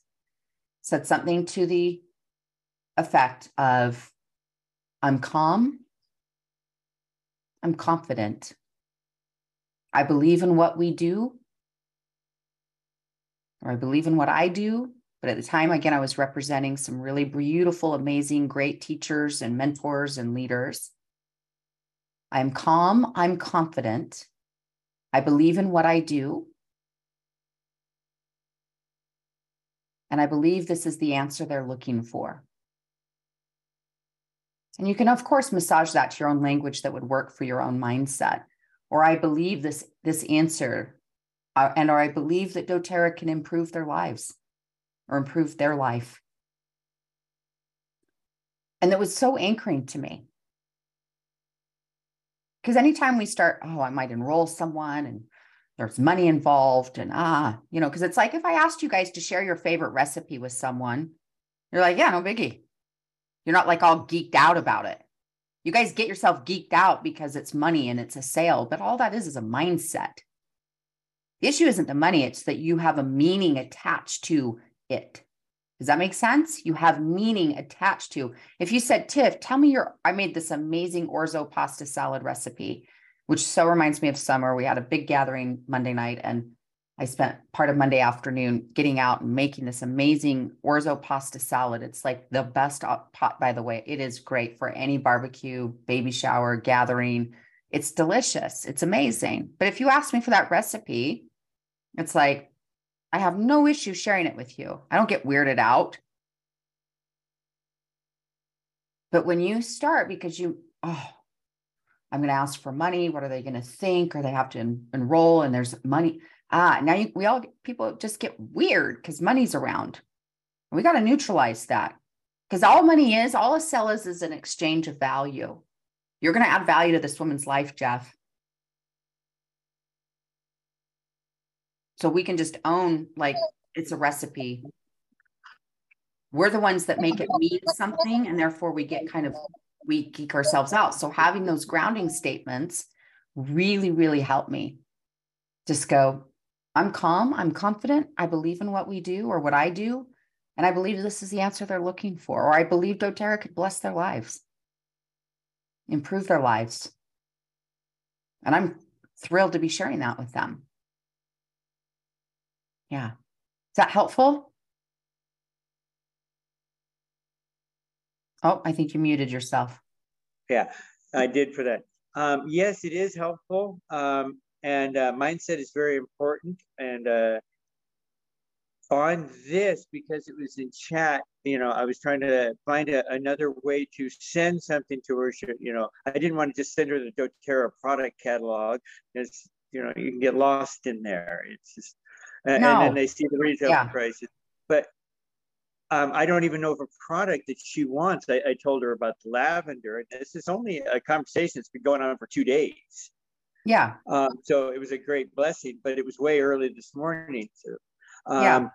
Speaker 1: said something to the effect of I'm calm, I'm confident, I believe in what we do, or I believe in what I do, but at the time, again, I was representing some really beautiful, amazing, great teachers and mentors and leaders. I'm calm. I'm confident. I believe in what I do. And I believe this is the answer they're looking for. And you can, of course, massage that to your own language that would work for your own mindset. Or I believe this, this answer, uh, and or I believe that doTERRA can improve their lives or improve their life. And that was so anchoring to me. Because anytime we start, oh, I might enroll someone and there's money involved, and ah, you know, because it's like if I asked you guys to share your favorite recipe with someone, you're like, yeah, no biggie. You're not like all geeked out about it. You guys get yourself geeked out because it's money and it's a sale, but all that is is a mindset. The issue isn't the money, it's that you have a meaning attached to it. Does that make sense? You have meaning attached to. If you said, Tiff, tell me your, I made this amazing orzo pasta salad recipe, which so reminds me of summer. We had a big gathering Monday night and I spent part of Monday afternoon getting out and making this amazing orzo pasta salad. It's like the best pot, by the way. It is great for any barbecue, baby shower, gathering. It's delicious. It's amazing. But if you ask me for that recipe, it's like, I have no issue sharing it with you. I don't get weirded out. But when you start, because you, oh, I'm going to ask for money. What are they going to think? Or they have to en- enroll and there's money. Ah, now you, we all, people just get weird because money's around. We got to neutralize that because all money is, all a sell is, is an exchange of value. You're going to add value to this woman's life, Jeff. So we can just own like it's a recipe. We're the ones that make it mean something, and therefore we get kind of we geek ourselves out. So having those grounding statements really, really help me just go, I'm calm, I'm confident, I believe in what we do or what I do, and I believe this is the answer they're looking for, or I believe doTERRA could bless their lives, improve their lives. And I'm thrilled to be sharing that with them. Yeah. Is that helpful? Oh, I think you muted yourself.
Speaker 4: Yeah, I did for that. Um, yes, it is helpful. Um, and uh, mindset is very important. And uh, on this, because it was in chat, you know, I was trying to find a, another way to send something to her. You know, I didn't want to just send her the doTERRA product catalog because, you know, you can get lost in there. It's just, no. and then they see the retail yeah. prices. But um, I don't even know of a product that she wants. I, I, told her about the lavender, and this is only a conversation that's been going on for two days.
Speaker 1: Yeah.
Speaker 4: Um, so it was a great blessing, but it was way early this morning. So, um,
Speaker 1: yeah.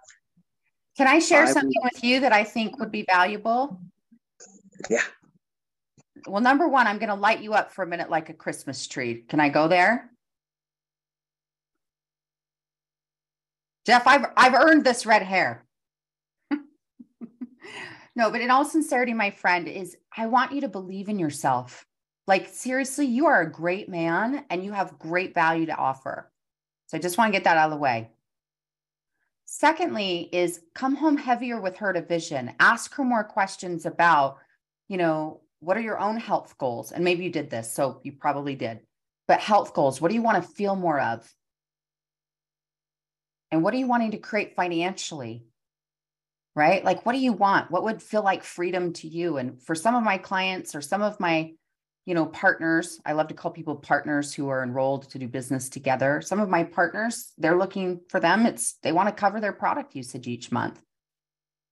Speaker 1: Can I share I something with you that I think would be valuable?
Speaker 4: Yeah.
Speaker 1: Well, number one, I'm going to light you up for a minute like a Christmas tree. Can I go there? Jeff, I've I've earned this red hair. no, but in all sincerity, my friend, is I want you to believe in yourself. Like, seriously, you are a great man and you have great value to offer. So I just want to get that out of the way. Secondly, is come home heavier with her to vision. Ask her more questions about, you know, what are your own health goals? And maybe you did this, so you probably did. But health goals, what do you want to feel more of? And what are you wanting to create financially? Right? Like, what do you want? What would feel like freedom to you? And for some of my clients or some of my you know, partners. I love to call people partners who are enrolled to do business together. Some of my partners, they're looking for them. It's they want to cover their product usage each month.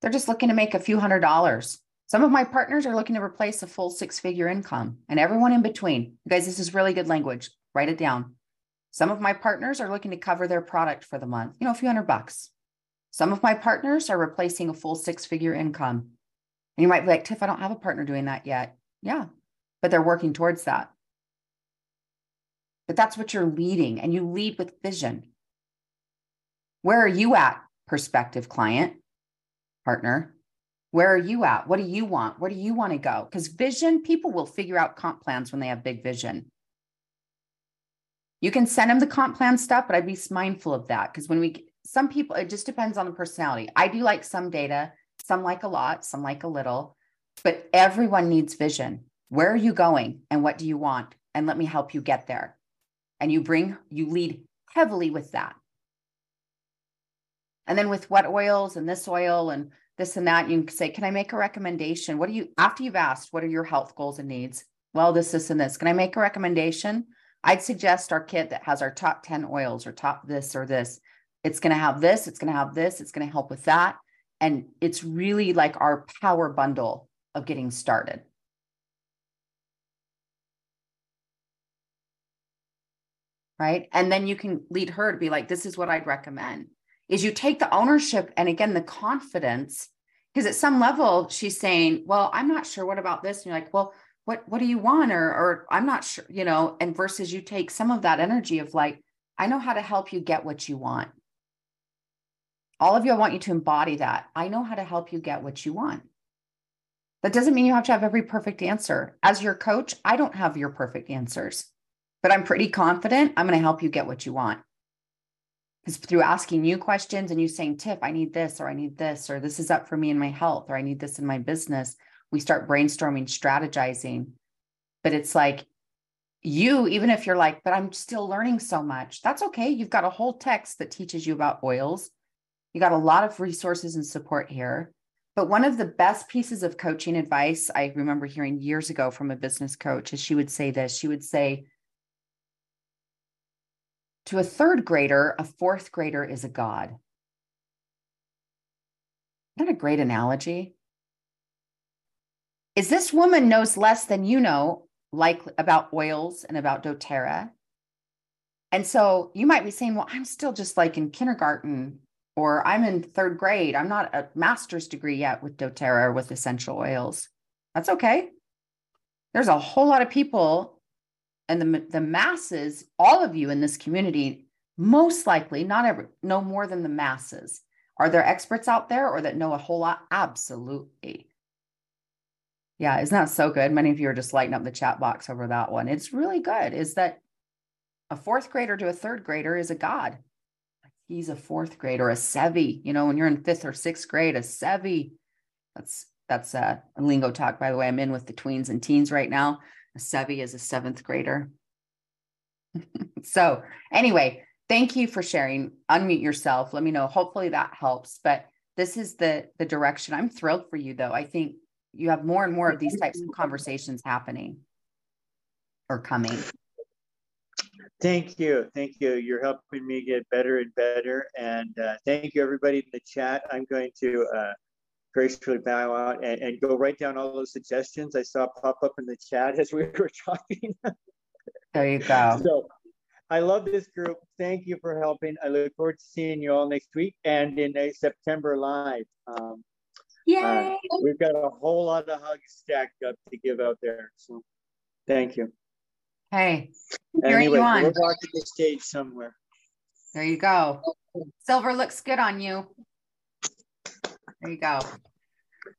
Speaker 1: They're just looking to make a few hundred dollars. Some of my partners are looking to replace a full six figure income and everyone in between. You guys, this is really good language. Write it down. Some of my partners are looking to cover their product for the month, you know, a few hundred bucks. Some of my partners are replacing a full six figure income. And you might be like, Tiff, I don't have a partner doing that yet. Yeah, but they're working towards that. But that's what you're leading, and you lead with vision. Where are you at, prospective client, partner? Where are you at? What do you want? Where do you want to go? Because vision, people will figure out comp plans when they have big vision. You can send them the comp plan stuff, but I'd be mindful of that because when we, some people, it just depends on the personality. I do like some data, some like a lot, some like a little, but everyone needs vision. Where are you going and what do you want? And let me help you get there. And you bring, you lead heavily with that. And then with what oils and this oil and this and that, you can say, Can I make a recommendation? What do you, after you've asked, what are your health goals and needs? Well, this, this, and this. Can I make a recommendation? I'd suggest our kit that has our top 10 oils or top this or this. It's going to have this, it's going to have this, it's going to help with that. And it's really like our power bundle of getting started. right? And then you can lead her to be like, this is what I'd recommend. Is you take the ownership and again the confidence, because at some level she's saying, Well, I'm not sure. What about this? And you're like, Well, what what do you want? Or or I'm not sure, you know, and versus you take some of that energy of like, I know how to help you get what you want. All of you, I want you to embody that. I know how to help you get what you want. That doesn't mean you have to have every perfect answer. As your coach, I don't have your perfect answers but I'm pretty confident I'm going to help you get what you want. Because through asking you questions and you saying, Tiff, I need this, or I need this, or this is up for me in my health, or I need this in my business, we start brainstorming, strategizing. But it's like, you, even if you're like, but I'm still learning so much, that's okay. You've got a whole text that teaches you about oils. You got a lot of resources and support here. But one of the best pieces of coaching advice I remember hearing years ago from a business coach is she would say this. She would say, to a third grader, a fourth grader is a god. That a great analogy? Is this woman knows less than you know, like about oils and about doTERRA? And so you might be saying, well, I'm still just like in kindergarten or I'm in third grade. I'm not a master's degree yet with doTERRA or with essential oils. That's okay. There's a whole lot of people and the, the masses, all of you in this community Most likely, not ever know more than the masses. Are there experts out there or that know a whole lot? Absolutely. Yeah, isn't that so good? Many of you are just lighting up the chat box over that one. It's really good. Is that a fourth grader to a third grader is a god. He's a fourth grader, a sevi. You know, when you're in fifth or sixth grade, a sevi. That's that's a lingo talk, by the way. I'm in with the tweens and teens right now. A sevi is a seventh grader. so anyway, thank you for sharing. Unmute yourself. Let me know. Hopefully that helps. But this is the the direction. I'm thrilled for you though. I think you have more and more of these types of conversations happening or coming.
Speaker 4: Thank you. Thank you. You're helping me get better and better. And uh, thank you, everybody in the chat. I'm going to uh, gracefully bow out and, and go write down all those suggestions I saw pop up in the chat as we were talking.
Speaker 1: there you go.
Speaker 4: So I love this group. Thank you for helping. I look forward to seeing you all next week and in a September live. Um,
Speaker 1: Yay! Uh,
Speaker 4: we've got a whole lot of hugs stacked up to give out there. So thank you.
Speaker 1: Hey,
Speaker 4: anyway, you on. we're walking the stage somewhere.
Speaker 1: There you go. Silver looks good on you. There you go.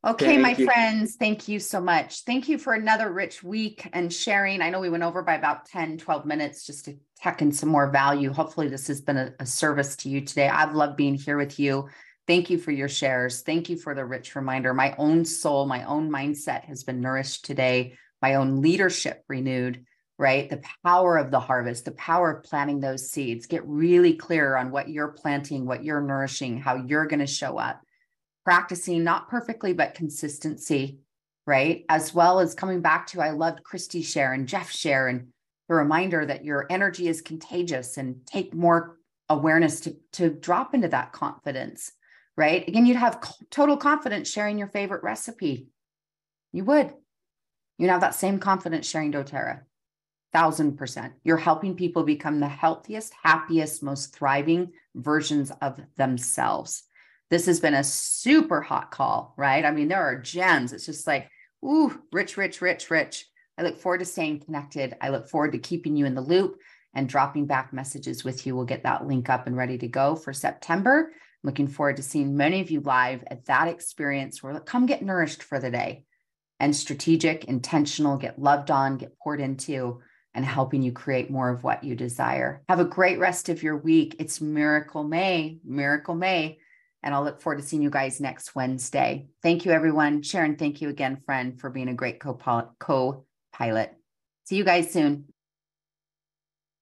Speaker 1: Okay, thank my you. friends, thank you so much. Thank you for another rich week and sharing. I know we went over by about 10, 12 minutes just to tuck in some more value. Hopefully, this has been a, a service to you today. I've loved being here with you. Thank you for your shares. Thank you for the rich reminder. My own soul, my own mindset has been nourished today, my own leadership renewed, right? The power of the harvest, the power of planting those seeds. Get really clear on what you're planting, what you're nourishing, how you're going to show up. Practicing not perfectly, but consistency, right? As well as coming back to, I loved Christy share and Jeff share and the reminder that your energy is contagious and take more awareness to, to drop into that confidence right? Again, you'd have total confidence sharing your favorite recipe. You would. You'd have that same confidence sharing doTERRA. Thousand percent. You're helping people become the healthiest, happiest, most thriving versions of themselves. This has been a super hot call, right? I mean, there are gems. It's just like, ooh, rich, rich, rich, rich. I look forward to staying connected. I look forward to keeping you in the loop and dropping back messages with you. We'll get that link up and ready to go for September. Looking forward to seeing many of you live at that experience where come get nourished for the day and strategic, intentional, get loved on, get poured into, and helping you create more of what you desire. Have a great rest of your week. It's Miracle May, Miracle May. And I'll look forward to seeing you guys next Wednesday. Thank you, everyone. Sharon, thank you again, friend, for being a great co pilot. See you guys soon.